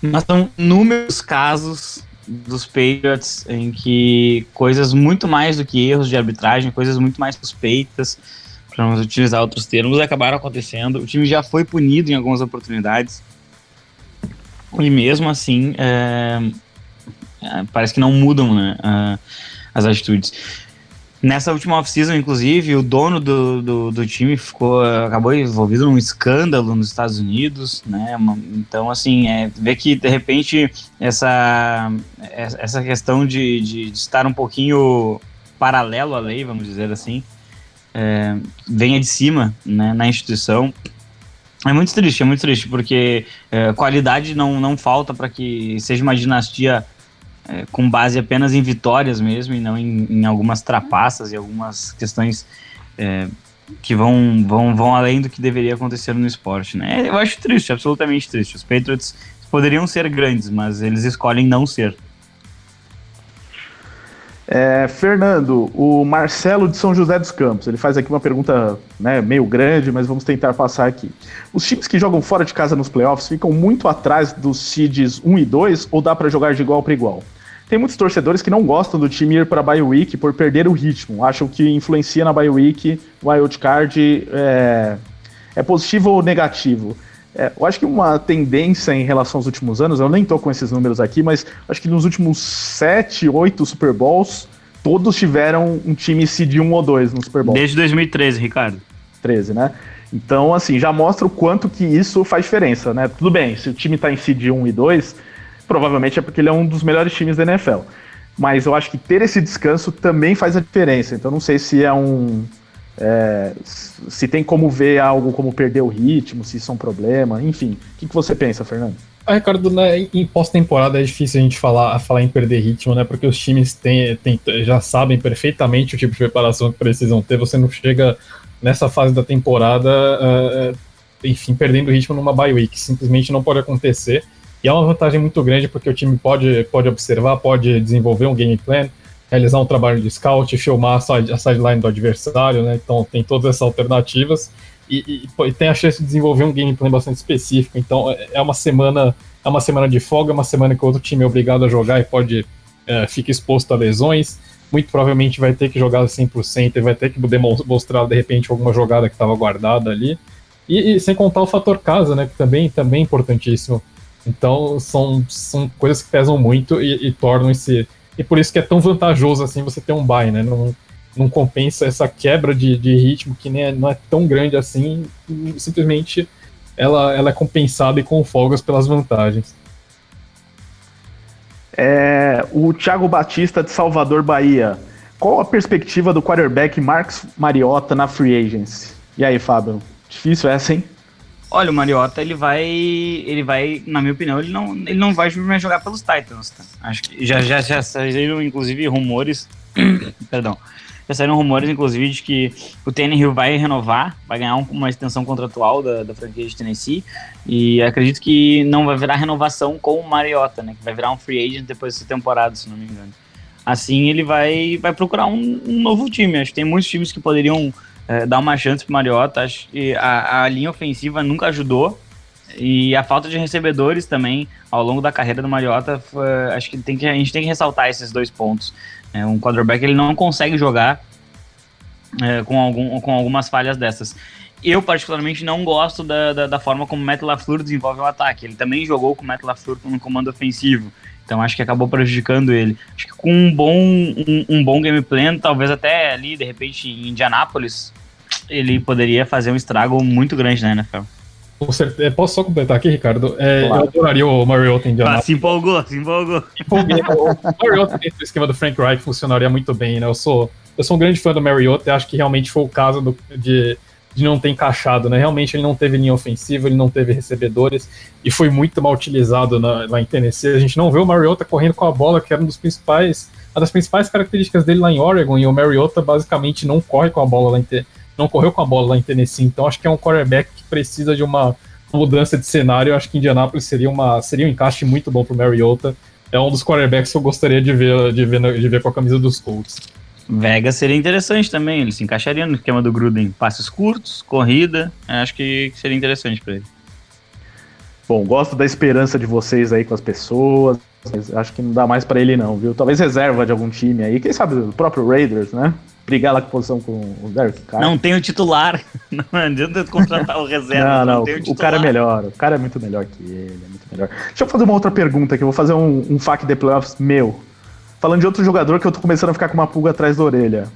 Mas são inúmeros casos dos Patriots em que coisas muito mais do que erros de arbitragem, coisas muito mais suspeitas, para não utilizar outros termos, acabaram acontecendo. O time já foi punido em algumas oportunidades. E mesmo assim, é, é, parece que não mudam né, as atitudes. Nessa última off-season, inclusive, o dono do, do, do time ficou, acabou envolvido num escândalo nos Estados Unidos, né? Então, assim, é, ver que de repente essa, essa questão de, de, de estar um pouquinho paralelo à lei, vamos dizer assim, é, venha de cima né, na instituição. É muito triste, é muito triste, porque é, qualidade não, não falta para que seja uma dinastia é, com base apenas em vitórias mesmo, e não em, em algumas trapaças e algumas questões é, que vão, vão, vão além do que deveria acontecer no esporte. Né? Eu acho triste, absolutamente triste. Os Patriots poderiam ser grandes, mas eles escolhem não ser. É, Fernando, o Marcelo de São José dos Campos, ele faz aqui uma pergunta né, meio grande, mas vamos tentar passar aqui. Os times que jogam fora de casa nos playoffs ficam muito atrás dos seeds 1 e 2 ou dá para jogar de igual para igual? tem muitos torcedores que não gostam do time ir para a bye week por perder o ritmo. Acham que influencia na bye week o wild card é, é positivo ou negativo. É, eu acho que uma tendência em relação aos últimos anos, eu nem tô com esses números aqui, mas acho que nos últimos 7, 8 Super Bowls, todos tiveram um time seed 1 ou 2 no Super Bowl. Desde 2013, Ricardo. 13, né? Então, assim, já mostra o quanto que isso faz diferença, né? Tudo bem, se o time tá em seed 1 e 2, provavelmente é porque ele é um dos melhores times da NFL. Mas eu acho que ter esse descanso também faz a diferença. Então, não sei se é um é, se tem como ver algo como perder o ritmo, se isso é um problema, enfim. O que, que você pensa, Fernando? Ah, Ricardo, né, em pós-temporada é difícil a gente falar, falar em perder ritmo, né? Porque os times têm, têm, já sabem perfeitamente o tipo de preparação que precisam ter. Você não chega nessa fase da temporada, uh, enfim, perdendo ritmo numa bye week. Simplesmente não pode acontecer. E é uma vantagem muito grande porque o time pode, pode observar, pode desenvolver um game plan, realizar um trabalho de scout, filmar a, side, a sideline do adversário, né? Então tem todas essas alternativas e, e, e, tem a chance de desenvolver um gameplay bastante específico. Então é, é uma semana é uma semana de folga, é uma semana que o outro time é obrigado a jogar e pode é, fica exposto a lesões. Muito provavelmente vai ter que jogar 100% e vai ter que demonstrar de repente alguma jogada que estava guardada ali. E, e, sem contar o fator casa, né? Que também, também é importantíssimo. Então são, são coisas que pesam muito e, e tornam esse e por isso que é tão vantajoso assim você ter um buy, né? Não, não compensa essa quebra de, de ritmo que nem é, não é tão grande assim, simplesmente ela, ela é compensada e com folgas pelas vantagens. É, o Thiago Batista de Salvador, Bahia. Qual a perspectiva do quarterback Marcos Mariota na free agency? E aí, Fábio? Difícil essa, hein? Olha, o Mariota, ele vai. Ele vai, na minha opinião, ele não, ele não vai jogar pelos Titans, tá? Acho que já, já, já saíram, inclusive, rumores. perdão. Já saíram rumores, inclusive, de que o Tannehill vai renovar, vai ganhar uma extensão contratual da, da franquia de Tennessee. E acredito que não vai virar renovação com o Mariota, né? Que vai virar um free agent depois dessa temporada, se não me engano. Assim ele vai, vai procurar um, um novo time. Acho que tem muitos times que poderiam é, dar uma chance pro Mariota. Acho que a, a linha ofensiva nunca ajudou. E a falta de recebedores também ao longo da carreira do Mariota, foi, acho que, tem que a gente tem que ressaltar esses dois pontos. É, um quarterback ele não consegue jogar é, com, algum, com algumas falhas dessas. Eu, particularmente, não gosto da, da, da, forma como o Matt LaFleur desenvolve o ataque. Ele também jogou com o Matt LaFleur no comando ofensivo. Então acho que acabou prejudicando ele. Acho que com um bom, um, um bom game plan, talvez até ali, de repente, em Indianápolis, ele poderia fazer um estrago muito grande na NFL. É, posso só completar aqui, Ricardo? É, claro. Eu adoraria o Mariota em Indianapolis. Ah, se empolgou, se empolgou. Empolguei. o Mariota dentro do esquema do Frank Reich funcionaria muito bem, né? Eu sou, eu sou um grande fã do Mariota e acho que realmente foi o caso do, de, de não ter encaixado, né? Realmente ele não teve linha ofensiva, ele não teve recebedores e foi muito mal utilizado na, lá em Tennessee. A gente não vê o Mariota correndo com a bola, que era um dos principais, uma das principais características dele lá em Oregon, e o Mariota basicamente não corre com a bola lá em Tennessee não correu com a bola lá em Tennessee, então acho que é um quarterback que precisa de uma mudança de cenário. Eu acho que Indianapolis seria, uma, seria um encaixe muito bom para o Mariota. É um dos quarterbacks que eu gostaria de ver, de ver, de ver com a camisa dos Colts. Vegas seria interessante também, ele se encaixaria no esquema do Gruden. Passes curtos, corrida, acho que seria interessante para ele. Bom, gosto da esperança de vocês aí com as pessoas, mas acho que não dá mais para ele não, viu? Talvez reserva de algum time aí, quem sabe o próprio Raiders, né? Brigar lá com posição com o Derek Carr. Não tem o titular. Não adianta contratar o reserva. Não, não, não o, o, cara é melhor. O cara é muito melhor que ele. É muito melhor. Deixa eu fazer uma outra pergunta aqui. Eu vou fazer um, um FAQ de playoffs meu. Falando de outro jogador que eu tô começando a ficar com uma pulga atrás da orelha.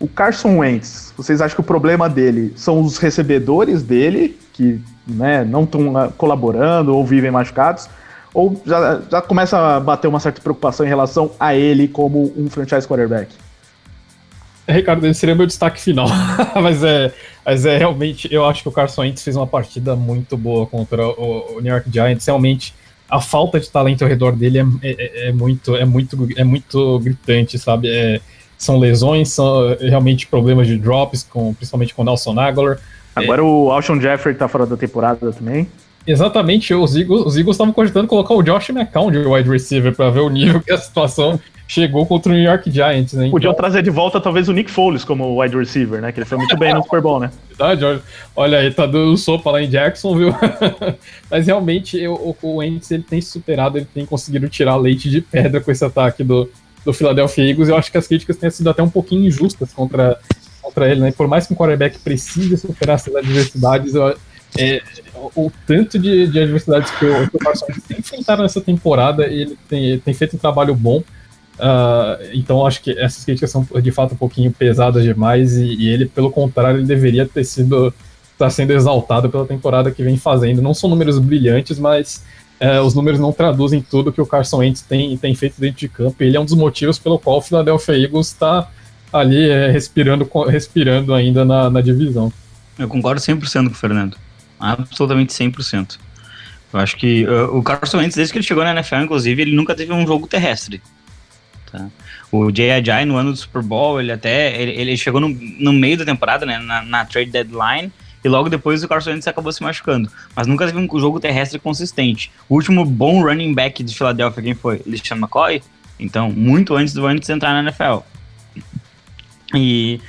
O Carson Wentz, vocês acham que o problema dele são os recebedores dele, que né, não estão colaborando ou vivem machucados? Ou já, já começa a bater uma certa preocupação em relação a ele como um franchise quarterback? Ricardo, esse seria meu destaque final. mas, é, mas é realmente, eu acho que o Carson Wentz fez uma partida muito boa contra o, o New York Giants. Realmente, a falta de talento ao redor dele é, é, é muito, é, muito, é muito gritante, sabe? É, são lesões, são realmente problemas de drops, com, principalmente com o Nelson Aguilar. Agora o Alshon Jeffrey tá fora da temporada também. Exatamente, os Eagles, os estavam cogitando colocar o Josh McCown de wide receiver para ver o nível que a situação chegou contra o New York Giants, né? Podiam então... trazer de volta talvez o Nick Foles como wide receiver, né? Que ele foi muito bem no Super Bowl, né? Verdade, olha, olha aí, tá dando sopa lá em Jackson, viu? Mas realmente eu, o, o Wentz ele tem superado, ele tem conseguido tirar leite de pedra com esse ataque do, do Philadelphia Eagles. Eu acho que as críticas têm sido até um pouquinho injustas contra, contra ele, né? Por mais que um quarterback precise superar essas adversidades, eu, é, o, tanto de, de adversidades que o, que Carson tem enfrentado nessa temporada, ele tem, tem feito um trabalho bom. Uh, então acho que essas críticas são de fato um pouquinho pesadas demais e, e ele, pelo contrário, ele deveria ter sido está sendo exaltado pela temporada que vem fazendo. Não são números brilhantes, mas uh, os números não traduzem tudo que o Carson Wentz tem, tem feito dentro de campo. ele é um dos motivos pelo qual o Philadelphia Eagles está ali é, respirando, respirando ainda na, na divisão. Eu concordo 100% com o Fernando. Absolutamente 100%. Eu acho que uh, o Carson Wentz, desde que ele chegou na NFL, inclusive, ele nunca teve um jogo terrestre. Tá? O Ajay, no ano do Super Bowl, ele até ele, ele chegou no, no, meio da temporada, né, na, na, trade deadline, e logo depois o Carson Wentz acabou se machucando. Mas nunca teve um jogo terrestre consistente. O último bom running back de Filadélfia, quem foi? Christian McCoy? Então, muito antes do Wentz entrar na NFL. E,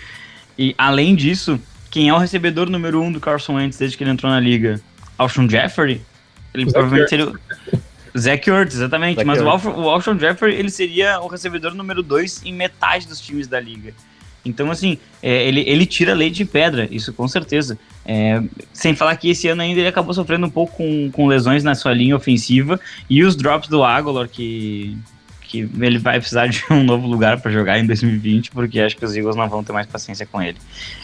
e além disso, quem é o recebedor número um do Carson Wentz desde que ele entrou na liga? Alshon Jeffrey? Ele Zach provavelmente seria... Zach Ertz, exatamente. Zach mas Ertz. o Alshon Jeffrey, ele seria o recebedor número 2 em metade dos times da liga. Então, assim, é, ele, ele tira leite de pedra, isso com certeza. É, sem falar que esse ano ainda ele acabou sofrendo um pouco com, com lesões na sua linha ofensiva e os drops do Aguilar, que que ele vai precisar de um novo lugar para jogar em 2020, porque acho que os Eagles não vão ter mais paciência com ele.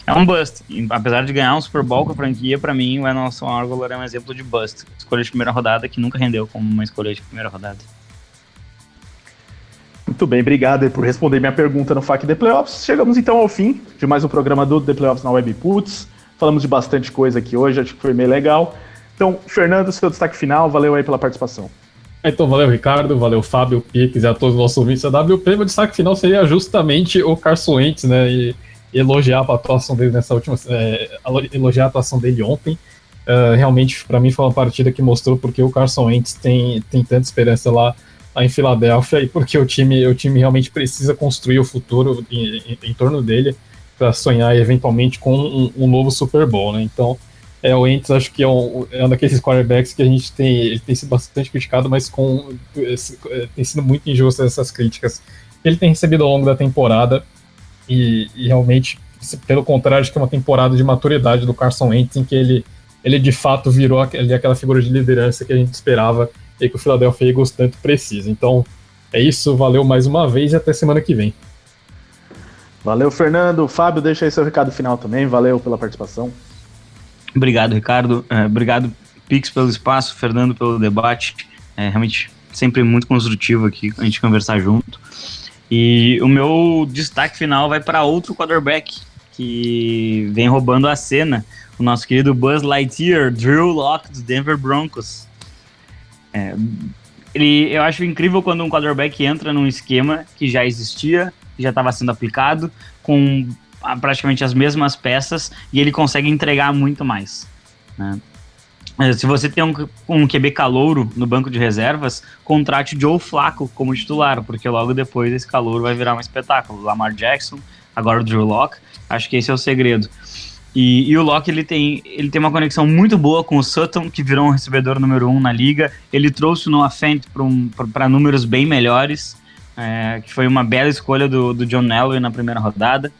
É um bust. apesar de ganhar um Super Bowl com a franquia, para mim o Emerson Aguilar é um exemplo de bust. Escolha de primeira rodada que nunca rendeu como uma escolha de primeira rodada. Muito bem, obrigado por responder minha pergunta no FAQ The Playoffs. Chegamos então ao fim de mais um programa do The Playoffs na Web Puts. Falamos de bastante coisa aqui hoje, acho que foi meio legal. Então, Fernando, seu destaque final, valeu aí pela participação. Então, valeu, Ricardo, valeu, Fábio, Pix e a todos os nossos ouvintes da WP. Meu destaque final seria justamente o Carson Wentz, né? E elogiar a atuação dele nessa última. É, elogiar a atuação dele ontem. Uh, realmente, para mim, foi uma partida que mostrou porque o Carson Wentz tem, tem tanta esperança lá, lá em Filadélfia e porque o time, o time realmente precisa construir o futuro em, em, em torno dele para sonhar eventualmente com um, um, novo Super Bowl, né? Então, é, o Ents acho que é um, é um daqueles quarterbacks que a gente tem, ele tem sido bastante criticado, mas com é, tem sido muito injusto essas críticas. Ele tem recebido ao longo da temporada e, e realmente, pelo contrário, acho que é uma temporada de maturidade do Carson Wentz em que ele, ele de fato virou aquele, aquela figura de liderança que a gente esperava e que o Philadelphia Eagles tanto precisa. Então, é isso, valeu mais uma vez e até semana que vem. Valeu, Fernando. Fábio, deixa aí seu recado final também. Valeu pela participação. Obrigado, Ricardo. É, obrigado, Pix, pelo espaço, Fernando, pelo debate. É realmente sempre muito construtivo aqui a gente conversar junto. E o meu destaque final vai para outro quarterback que vem roubando a cena, o nosso querido Buzz Lightyear, Drew Locke dos Denver Broncos. É, ele, eu acho incrível quando um quarterback entra num esquema que já existia, que já estava sendo aplicado, com praticamente as mesmas peças e ele consegue entregar muito mais. Né? É, se você tem um, um QB calouro no banco de reservas, contrate o Joe Flacco como titular, porque logo depois esse calouro vai virar um espetáculo. Lamar Jackson, agora o Drew Locke, acho que esse é o segredo. E, e, o Locke ele tem, ele tem uma conexão muito boa com o Sutton, que virou um recebedor número um na liga. Ele trouxe o Noah Fent para um, números bem melhores, é, que foi uma bela escolha do, do John Elway na primeira rodada.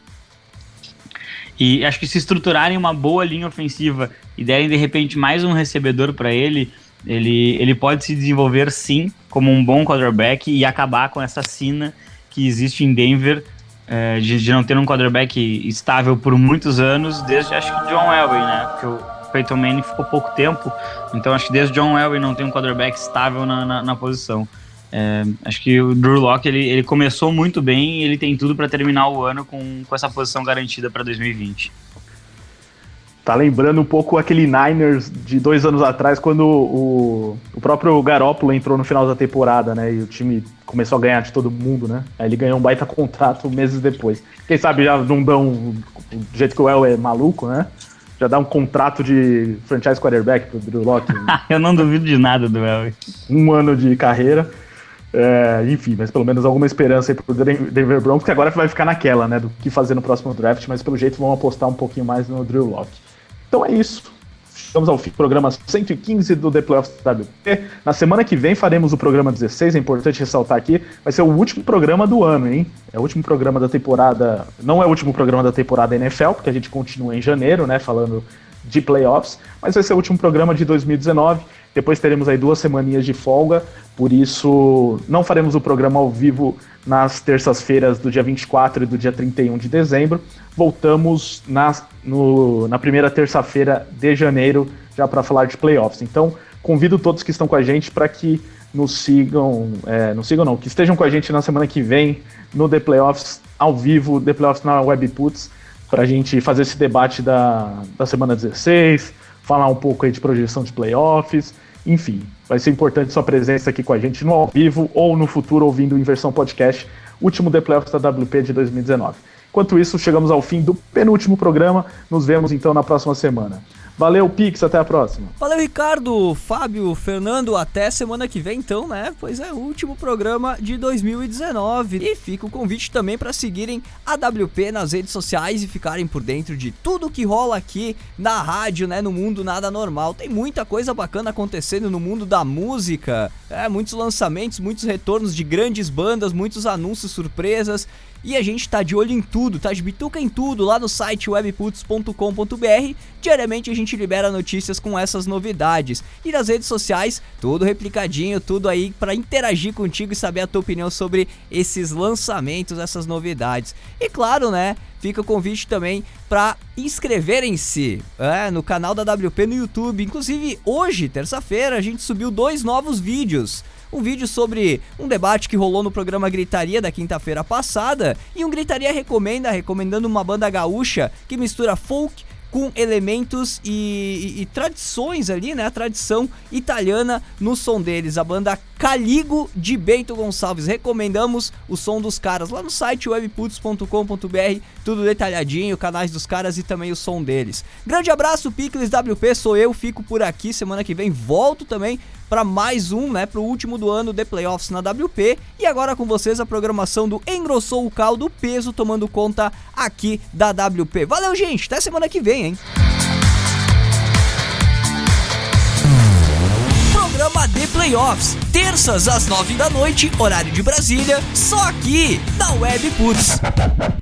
E acho que se estruturarem uma boa linha ofensiva e derem de repente mais um recebedor para ele, ele, ele pode se desenvolver sim como um bom quarterback e acabar com essa sina que existe em Denver é, de, de, não ter um quarterback estável por muitos anos, desde acho que John Elway, né? Porque o Peyton Manning ficou pouco tempo, então acho que desde John Elway não tem um quarterback estável na, na, na posição. É, acho que o Drew Locke ele, ele começou muito bem e ele tem tudo para terminar o ano com, com essa posição garantida para 2020. Tá lembrando um pouco aquele Niners de dois anos atrás, quando o, o próprio Garoppolo entrou no final da temporada, né? E o time começou a ganhar de todo mundo, né? Aí ele ganhou um baita contrato meses depois. Quem sabe já não dão, do jeito que o El é maluco, né? Já dá um contrato de franchise quarterback pro Drew Locke. Eu não duvido de nada do El. Um ano de carreira. É, enfim, mas pelo menos alguma esperança aí pro Denver Broncos, que agora vai ficar naquela, né, do que fazer no próximo draft, mas pelo jeito vão apostar um pouquinho mais no Drew Locke. Então é isso. Chegamos ao fim do programa 115 do The Playoffs WP. Na semana que vem faremos o programa 16, é importante ressaltar aqui, vai ser o último programa do ano, hein? É o último programa da temporada, não é o último programa da temporada NFL, porque a gente continua em janeiro, né, falando de playoffs, mas vai ser o último programa de 2019. Depois teremos aí duas semaninhas de folga, por isso não faremos o programa ao vivo nas terças-feiras do dia 24 e do dia 31 de dezembro. Voltamos na, no, na primeira terça-feira de janeiro já para falar de playoffs. Então, convido todos que estão com a gente para que nos sigam, é, sigam não, que estejam com a gente na semana que vem no The Playoffs ao vivo, The Playoffs na Webputs, para a gente fazer esse debate da, da semana 16, falar um pouco aí de projeção de playoffs enfim, vai ser importante sua presença aqui com a gente no ao vivo ou no futuro ouvindo em versão podcast, último The Playoffs da WP de 2019. Enquanto isso, chegamos ao fim do penúltimo programa. Nos vemos então na próxima semana. Valeu, Pix, até a próxima. Valeu, Ricardo, Fábio, Fernando, até semana que vem então, né? Pois é, o último programa de 2019. E fica o convite também para seguirem a WP nas redes sociais e ficarem por dentro de tudo que rola aqui na rádio, né? No mundo nada normal. Tem muita coisa bacana acontecendo no mundo da música. É, muitos lançamentos, muitos retornos de grandes bandas, muitos anúncios surpresas. E a gente tá de olho em tudo, tá de bituca em tudo lá no site webputs.com.br. Diariamente a gente libera notícias com essas novidades. E nas redes sociais, tudo replicadinho, tudo aí para interagir contigo e saber a tua opinião sobre esses lançamentos, essas novidades. E claro, né? Fica o convite também para inscreverem-se é, no canal da WP no YouTube. Inclusive, hoje, terça-feira, a gente subiu dois novos vídeos um vídeo sobre um debate que rolou no programa Gritaria da quinta-feira passada e um Gritaria recomenda, recomendando uma banda gaúcha que mistura folk com elementos e, e, e, tradições ali, né? A tradição italiana no som deles. A banda Caligo de Bento Gonçalves. Recomendamos o som dos caras lá no site webputs.com.br. Tudo detalhadinho, canais dos caras e também o som deles. Grande abraço, Picles WP. Sou eu, fico por aqui. Semana que vem volto também para mais um, né, para o último do ano de playoffs na WP. E agora com vocês a programação do Engrossou o Caldo Peso, tomando conta aqui da WP. Valeu, gente, até semana que vem, hein? Programa de Playoffs, terças às nove da noite, horário de Brasília, só aqui na Web Puts.